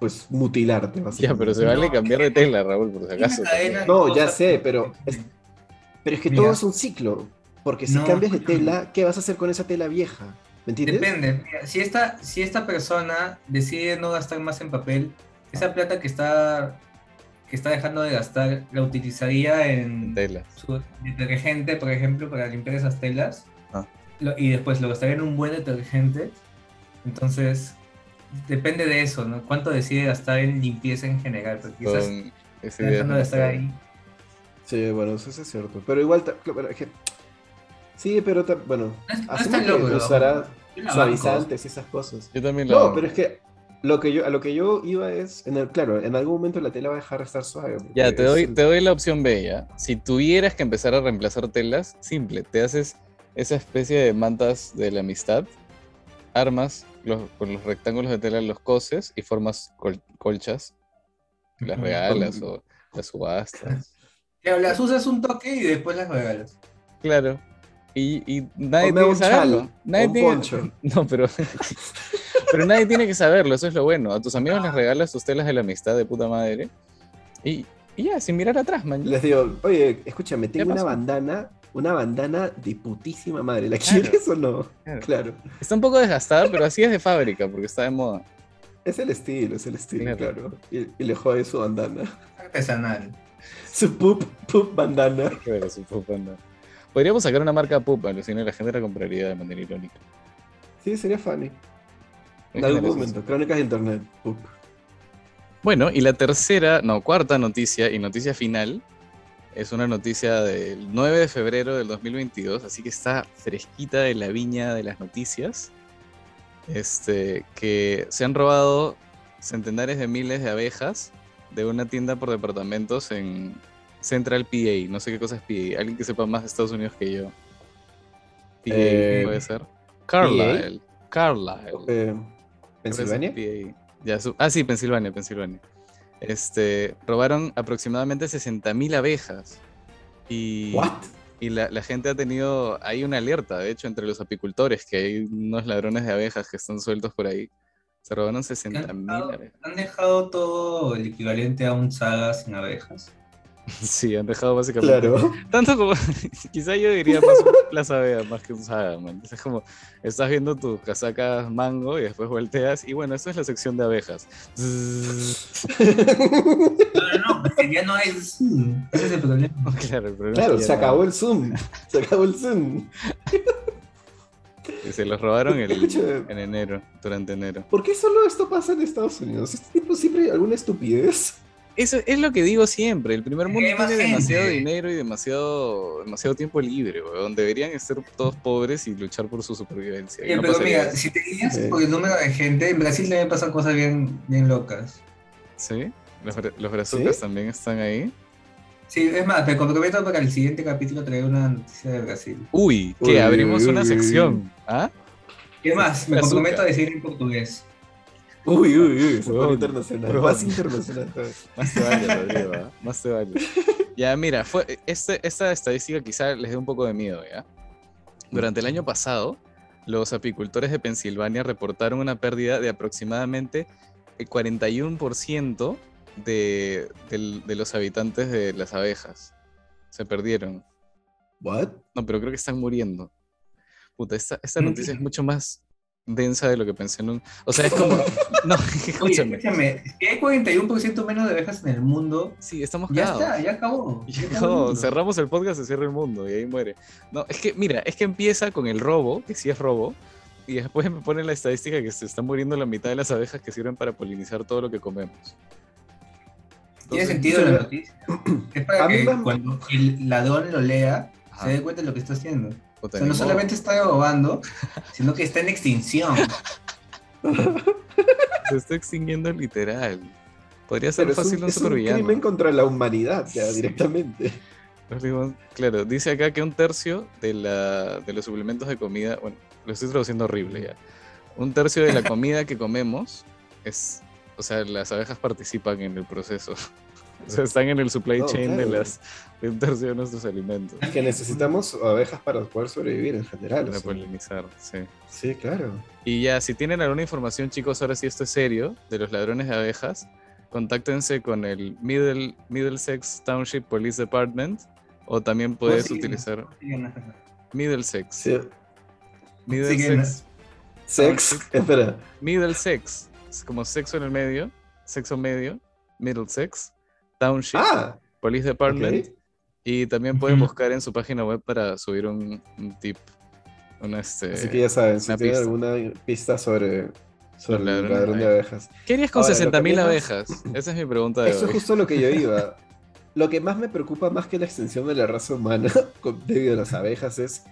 pues, mutilarte. Ya, pero se vale No, cambiar de tela, Raúl, por si acaso. No, ya sé, pero es- Pero es que Mira. todo es un ciclo. Porque si No, cambias de tela, ¿qué vas a hacer con esa tela vieja? ¿Me entiendes? Depende. Mira, si, esta, si esta persona decide no gastar más en papel, esa plata que está, que está dejando de gastar la utilizaría en su detergente, por ejemplo, para limpiar esas telas. Ah. Lo- y después lo gastaría en un buen detergente. Entonces, depende de eso, ¿no? ¿Cuánto decide gastar en limpieza en general? Porque quizás Con dejando de estar ahí. Sí, bueno, eso sí es cierto. Pero igual, claro, que- sí, pero bueno, No no. Suavizantes y esas cosas. Yo también lo No, pero es que lo que yo, a lo que yo iba es, en el, claro, en algún momento la tela va a dejar de estar suave. Ya, te doy, te doy la opción B, ya. Si tuvieras que empezar a reemplazar telas, simple, te haces esa especie de mantas de la amistad, armas los- con los rectángulos de tela, los coses y formas col- colchas, las regalas o las subastas. Las usas un toque y después las regalas. Claro. Y, y nadie tiene que saberlo. chal, Nadie un tiene- poncho. No, pero. pero nadie tiene que saberlo, eso es lo bueno. A tus amigos les regalas tus telas de la amistad de puta madre. Y, y ya, sin mirar atrás, man. Les digo, oye, escúchame, tengo una bandana, una bandana de putísima madre. ¿La Claro. quieres o no? Claro. Claro. Está un poco desgastada, pero así es de fábrica, porque está de moda. Es el estilo, es el estilo, Claro. claro. Y, y le jode su bandana. Artesanal. Su poop, poop bandana. Claro, su pupa, no. Podríamos sacar una marca pupa, Lucina, y la gente la compraría de manera irónica. Sí, sería funny. En algún momento. Crónicas de internet. Poop. Bueno, y la tercera, no, cuarta noticia y noticia final es una noticia del 9 de febrero del 2022, así que está fresquita de la viña de las noticias. Este, que se han robado centenares de miles de abejas de una tienda por departamentos en Central PA. No sé qué cosa es PA. Alguien que sepa más de Estados Unidos que yo. PA Eh, puede ser. Carlisle. Carlisle. Eh, ¿Pensilvania? PA. Ya, su- ah, sí, Pensilvania, Pensilvania. Este, robaron aproximadamente 60.000 abejas. Y, ¿What? y la, la gente ha tenido, hay una alerta, de hecho, entre los apicultores, que hay unos ladrones de abejas que están sueltos por ahí. Se robaron Han 60.000 dejado, abejas. han dejado todo el equivalente a un saga sin abejas. Sí, han dejado básicamente. Claro. Tanto como. quizá yo diría más un Plaza Vea más que un Saga, man. Es como. Estás viendo tus casacas mango y después volteas. Y bueno, esta es la sección de abejas. No, no, porque ya no hay. Zoom. Ese es el problema. claro, el problema Claro, es que se no- acabó el Zoom. Se acabó el Zoom. y Se los robaron el- en enero, durante enero. ¿Por qué solo esto pasa en Estados Unidos? ¿Este tipo siempre hay alguna estupidez? Eso es lo que digo siempre. El primer mundo tiene demasiado dinero y demasiado, demasiado tiempo libre, weón. Deberían estar todos pobres y luchar por su supervivencia. Oye, no pero mira, eso. si te guías Sí. por el número de gente, en Brasil también pasan cosas bien, bien locas. ¿Sí? ¿Los, los brazucas ¿Sí? también están ahí? Sí, es más, me comprometo para el siguiente capítulo traer una noticia de Brasil. Uy, que Uy, abrimos uy, una uy, sección. ¿Ah? ¿Qué más? Me comprometo a decir en portugués. Uy, uy, uy, se pone internacional. Más internacional. todavía. Más te vale, Rodrigo, ¿ah? Más te vale. Ya, mira, fue, este, esta estadística quizá les dé un poco de miedo, ¿ya? Durante el año pasado, los apicultores de Pensilvania reportaron una pérdida de aproximadamente el 41% de, del- de los habitantes de las abejas. Se perdieron. ¿What? No, pero creo que están muriendo. Puta, esta, esta Mm. noticia es mucho más densa de lo que pensé en un... O sea, es como... No, Oye, escúchame. escúchame, si hay 41% menos de abejas en el mundo, Sí, estamos ya cagados. está, ya acabó. Ya acabó el cerramos el podcast, se cierra el mundo y ahí muere. No, es que, mira, es que empieza con el robo, que sí es robo, y después me ponen la estadística que se están muriendo la mitad de las abejas que sirven para polinizar todo lo que comemos. Tiene sentido la noticia. Es para que cuando el ladrón lo lea, Ajá. se dé cuenta de lo que está haciendo. O sea, no solamente está robando, sino que está en extinción. Se está extinguiendo literal. Podría ser Pero es fácil un, un, es un crimen contra la humanidad, ya, directamente. Claro, dice acá que un tercio de, la, de los suplementos de comida, bueno, lo estoy traduciendo horrible ya. Un tercio de la comida que comemos es, o sea, las abejas participan en el proceso. O sea, están en el supply chain de, claro. las, de un tercio de nuestros alimentos. Es que necesitamos abejas para poder sobrevivir en general. o Para sea. polinizar, sí. Sí, claro. Y ya, si tienen alguna información, chicos, ahora sí esto es serio, de los ladrones de abejas, contáctense con el Middle, Middlesex Township Police Department o también puedes sí. utilizar Siguen- Middlesex. Sí. Middlesex. Sex, espera. Middlesex. Es como sexo en el medio, sexo medio, Middlesex, Township, Ah, Police Department. Y también pueden buscar en su página web para subir un, un tip. Una, este, Así que ya saben, si tienen alguna pista sobre, sobre el ladrón de abejas. ¿Qué harías con Ahora, lo que 60.000 menos- abejas? Esa es mi pregunta de Eso es justo lo que yo iba. Lo que más me preocupa más que la extensión de la raza humana con- debido a las abejas es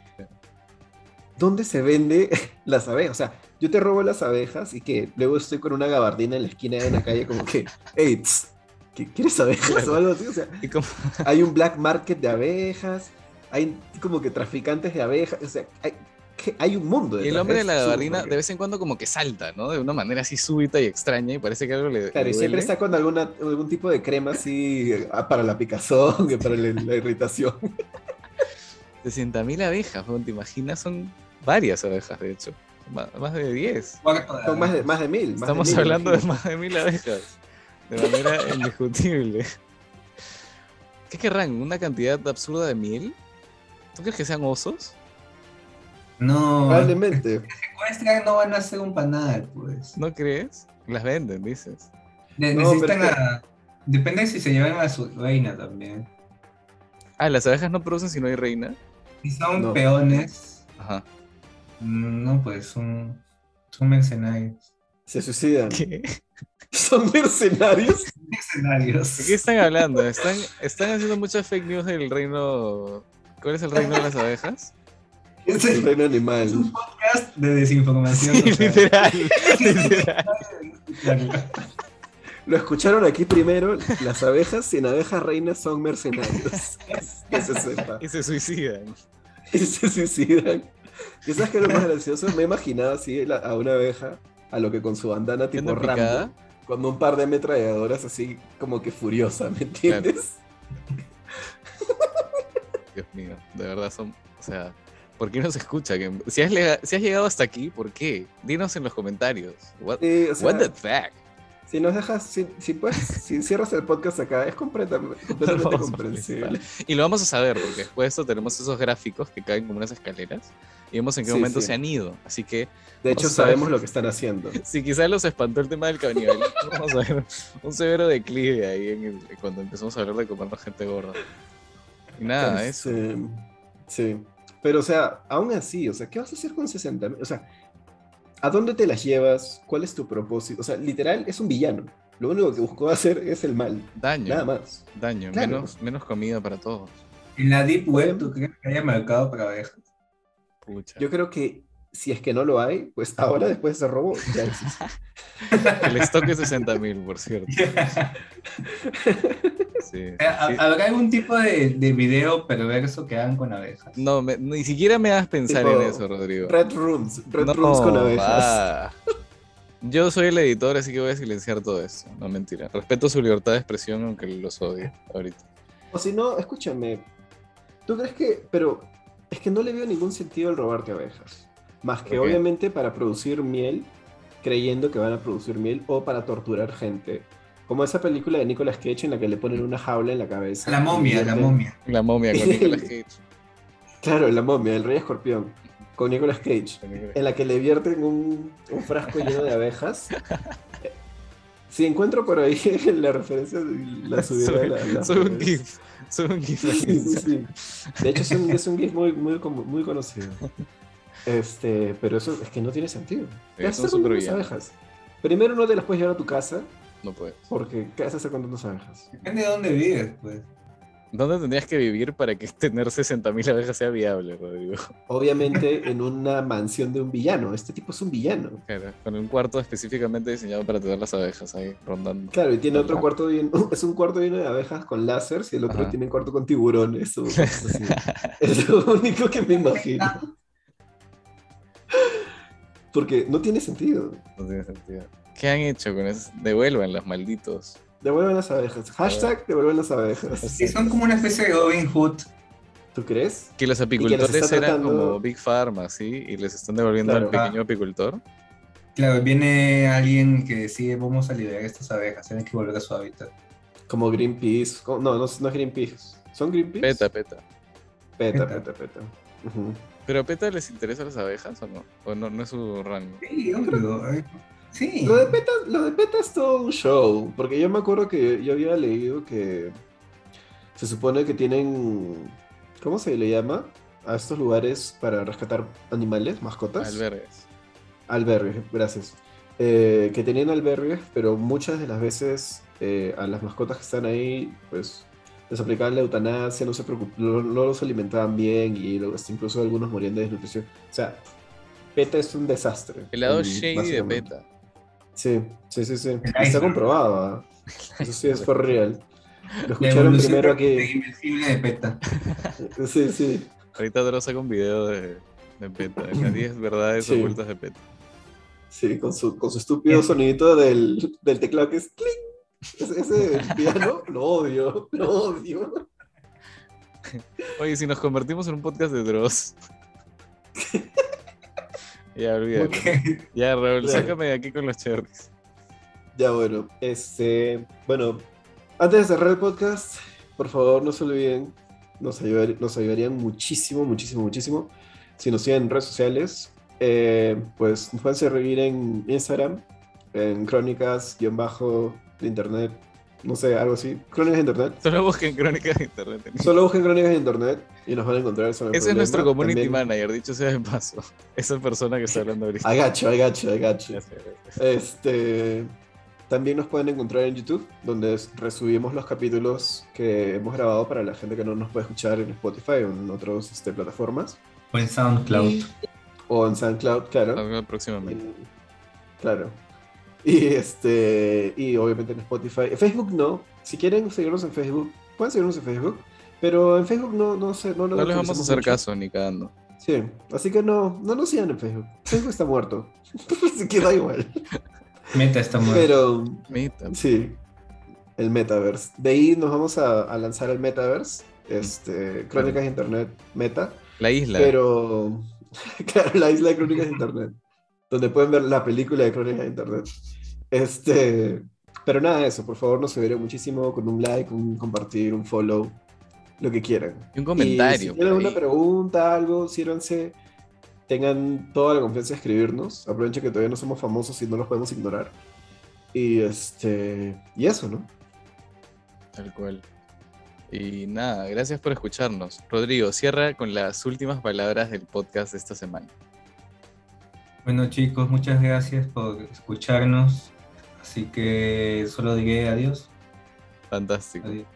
¿dónde se vende las abejas? O sea, yo te robo las abejas y que luego estoy con una gabardina en la esquina de una calle como que, hey, tss, ¿qué- ¿quieres abejas Claro. o algo así? O sea, hay un black market de abejas, hay como que traficantes de abejas, o sea, hay, que- hay un mundo. y el hombre de la gabardina de vez en cuando como que salta, ¿no? De una manera así súbita y extraña y parece que algo le, Claro, le y siempre está con alguna, algún tipo de crema así ah, para la picazón, que para la, la irritación. 60.000 abejas, ¿no? ¿te imaginas? Son varias abejas, de hecho. Más, más de 10. Cuarto de Son más de, más de mil. más de Estamos mil, hablando de más de mil abejas. De manera indiscutible. ¿Qué querrán? ¿Una cantidad absurda de miel? ¿Tú crees que sean osos? No, Probablemente. secuestran, no van a hacer un panal, pues. ¿No crees? Las venden, dices. Ne- No, necesitan pero- a. Depende si se llevan a su reina también. Ah, las abejas no producen si no hay reina. Si son No. peones, Ajá. mm, no, pues son, son mercenarios. Se suicidan. ¿Qué? Son mercenarios. Mercenarios. ¿De qué están hablando? ¿Están, están haciendo muchas fake news del reino. ¿Cuál es el reino de las abejas? Es El el- reino es animal. un podcast de desinformación. Sí, literal. literal. Lo escucharon aquí primero. Las abejas sin abejas reinas son mercenarios. Que se sepa. Y se suicidan. Y se suicidan. ¿Y sabes qué es lo más gracioso? Me he imaginado así a una abeja, a lo que con su bandana ¿Qué tipo? Rambo, con un par de ametralladoras así como que furiosa, ¿me entiendes? Dios mío, de verdad son. O sea, ¿por qué no se escucha? Si has, lega- si has llegado hasta aquí, ¿por qué? Dinos en los comentarios. What, Sí, o sea, what the fuck? Si nos dejas, si, si puedes, si cierras el podcast acá, es completamente, comprensible. Y lo vamos a saber, porque después de esto tenemos esos gráficos que caen como unas escaleras y vemos en qué Sí, momento sí. se han ido. Así que, De hecho, sabemos lo que están haciendo. si quizás los espantó el tema del canibalismo, vamos a ver un severo declive ahí en el- cuando empezamos a hablar de comernos gente gorda. Y nada, eso. Este, Sí. Pero, o sea, aún así, o sea, ¿qué vas a hacer con 60? O sea, ¿a dónde te las llevas? ¿Cuál es tu propósito? O sea, literal, es un villano. Lo único que buscó hacer es el mal. Daño, Nada más. daño, Claro. menos, menos comida para todos. En la Deep Web, ¿tú crees que haya mercado para abejas? Pucha. Yo creo que si es que no lo hay, pues ahora, después de ese robo, ya existe. El stock es 60 mil, por cierto. Sí, ¿Ha- sí. ¿Habrá algún tipo de, de video perverso que hagan con abejas? No, me- ni siquiera me hagas pensar Tipo, en eso, Rodrigo. Red Rooms, Red No, Rooms con abejas. va. Yo soy el editor, así que voy a silenciar todo esto. No, mentira. Respeto su libertad de expresión, aunque los odie ahorita. O si no, escúchame. ¿Tú crees que.? Pero es que no le veo ningún sentido el robarte abejas. Más que obviamente para producir miel, creyendo que van a producir miel, o para torturar gente. Como esa película de Nicolas Cage en la que le ponen una jaula en la cabeza. La momia, la momia. La momia con Nicolas Cage. Claro, la momia, el rey escorpión. Con Nicolas Cage. En la que le vierten un, un frasco lleno de abejas. Si encuentro por ahí la referencia, la subiré a la- Soy un. GIF. Soy un GIF. Sí, sí, sí. De hecho, es un, es un GIF muy, muy conocido. Este, pero eso es que no tiene sentido. ¿Qué Es vas un a hacer con unas supervillano. abejas? Primero, no te las puedes llevar a tu casa, No puedes. porque ¿qué vas a hacer con tantas abejas? Depende de dónde vives, pues. ¿Dónde tendrías que vivir para que tener 60.000 abejas sea viable, Rodrigo? Obviamente, en una mansión de un villano. Este tipo es un villano. Claro, con un cuarto específicamente diseñado para tener las abejas ahí rondando. Claro, y tiene otro cuarto lleno, es un cuarto lleno de abejas con láseres y el otro Ajá. tiene un cuarto con tiburones o cosas así. Es lo único que me imagino. Porque no tiene sentido. No tiene sentido. ¿Qué han hecho con eso? Devuelvan los malditos. Devuelven las abejas. Hashtag devuelven las abejas. Sí, son como una especie de Robin Hood. ¿Tú crees? Que los apicultores eran tratando- como Big Pharma, ¿sí? Y les están devolviendo al pequeño apicultor. Claro, viene alguien que decide vamos a liberar estas abejas, tienen que volver a su hábitat. Como Greenpeace. No, no, no es Greenpeace. ¿Son Greenpeace? Peta, peta. Peta, Peta. peta, peta. ¿Pero a Peta les interesan las abejas o no? ¿O no, no es su rango? Sí, obvio. eh, Sí. Lo de, Peta, lo de Peta es todo un show. Porque yo me acuerdo que yo había leído que se supone que tienen. ¿Cómo se le llama? A estos lugares para rescatar animales, mascotas. Albergues. Albergues, gracias. Eh, que tenían albergues, pero muchas de las veces eh, a las mascotas que están ahí, pues les aplicaban la eutanasia, no, se no, no los alimentaban bien y luego hasta incluso algunos morían de desnutrición. O sea, PETA es un desastre. El lado shady de. Peta. Sí, sí, sí, sí. Está comprobado. ¿ah? Eso sí es for real. Lo escucharon primero de aquí. Invencible de PETA. Sí, sí. Ahorita Dross saca un video de, de Peta. Las 10 verdades Sí. ocultas de Peta. Sí, con su, con su estúpido sonidito del, del teclado que es cling. Ese, ese piano, lo odio, lo odio. Oye, si nos convertimos en un podcast de Dross. ya, olvídalo. Ok. Ya, Raúl, Claro. sácame de aquí con los cherries. Ya bueno, este, bueno, antes de cerrar el podcast, por favor no se olviden, nos, ayudar- nos ayudarían muchísimo, muchísimo, muchísimo si nos siguen en redes sociales. Eh, pues nos pueden seguir en Instagram, en crónicas-bajo de internet, no sé, algo así, crónicas de internet. Solo busquen crónicas de internet. Solo busquen crónicas de internet y nos van a encontrar. Ese es nuestro community También- manager, dicho sea de paso. Esa persona que está hablando ahorita. Sé, ya sé. Este, también nos pueden encontrar en YouTube, donde es- resubimos los capítulos que hemos grabado para la gente que no nos puede escuchar en Spotify o en otras este, plataformas. O en SoundCloud. O en SoundCloud, claro. Próximamente. Y- claro. Y este y obviamente en Spotify. En Facebook no. Si quieren seguirnos en Facebook, pueden seguirnos en Facebook. Pero en Facebook no, no sé, no, lo No les vamos a hacer mucho. caso ni cagando. Sí, así que no, no nos sigan en Facebook. Facebook está muerto. Así que da igual. Meta está muerto. Pero Meta. Sí, el metaverse. De ahí nos vamos a, a lanzar el metaverse, este, Crónicas de Internet Meta, La isla. pero claro, la isla de Crónicas de Internet, donde pueden ver la película de Crónicas de Internet. Este, Pero nada de eso, por favor, nos ayudaría muchísimo con un like, un compartir, un follow, lo que quieran. Y un comentario. Y si tienen alguna pregunta, algo, sírvanse, tengan toda la confianza de escribirnos. Aprovechen que todavía no somos famosos y no los podemos ignorar. Y este y eso, ¿no? Tal cual. Y nada, gracias por escucharnos. Rodrigo, cierra con las últimas palabras del podcast de esta semana. Bueno chicos, muchas gracias por escucharnos. Así que solo diré adiós. Fantástico. adiós.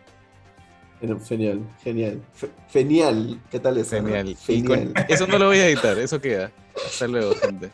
Genial, genial. Fe- Genial. ¿Qué tal eso? Genial. Genial. con- Eso no lo voy a editar, eso queda. Hasta luego, gente.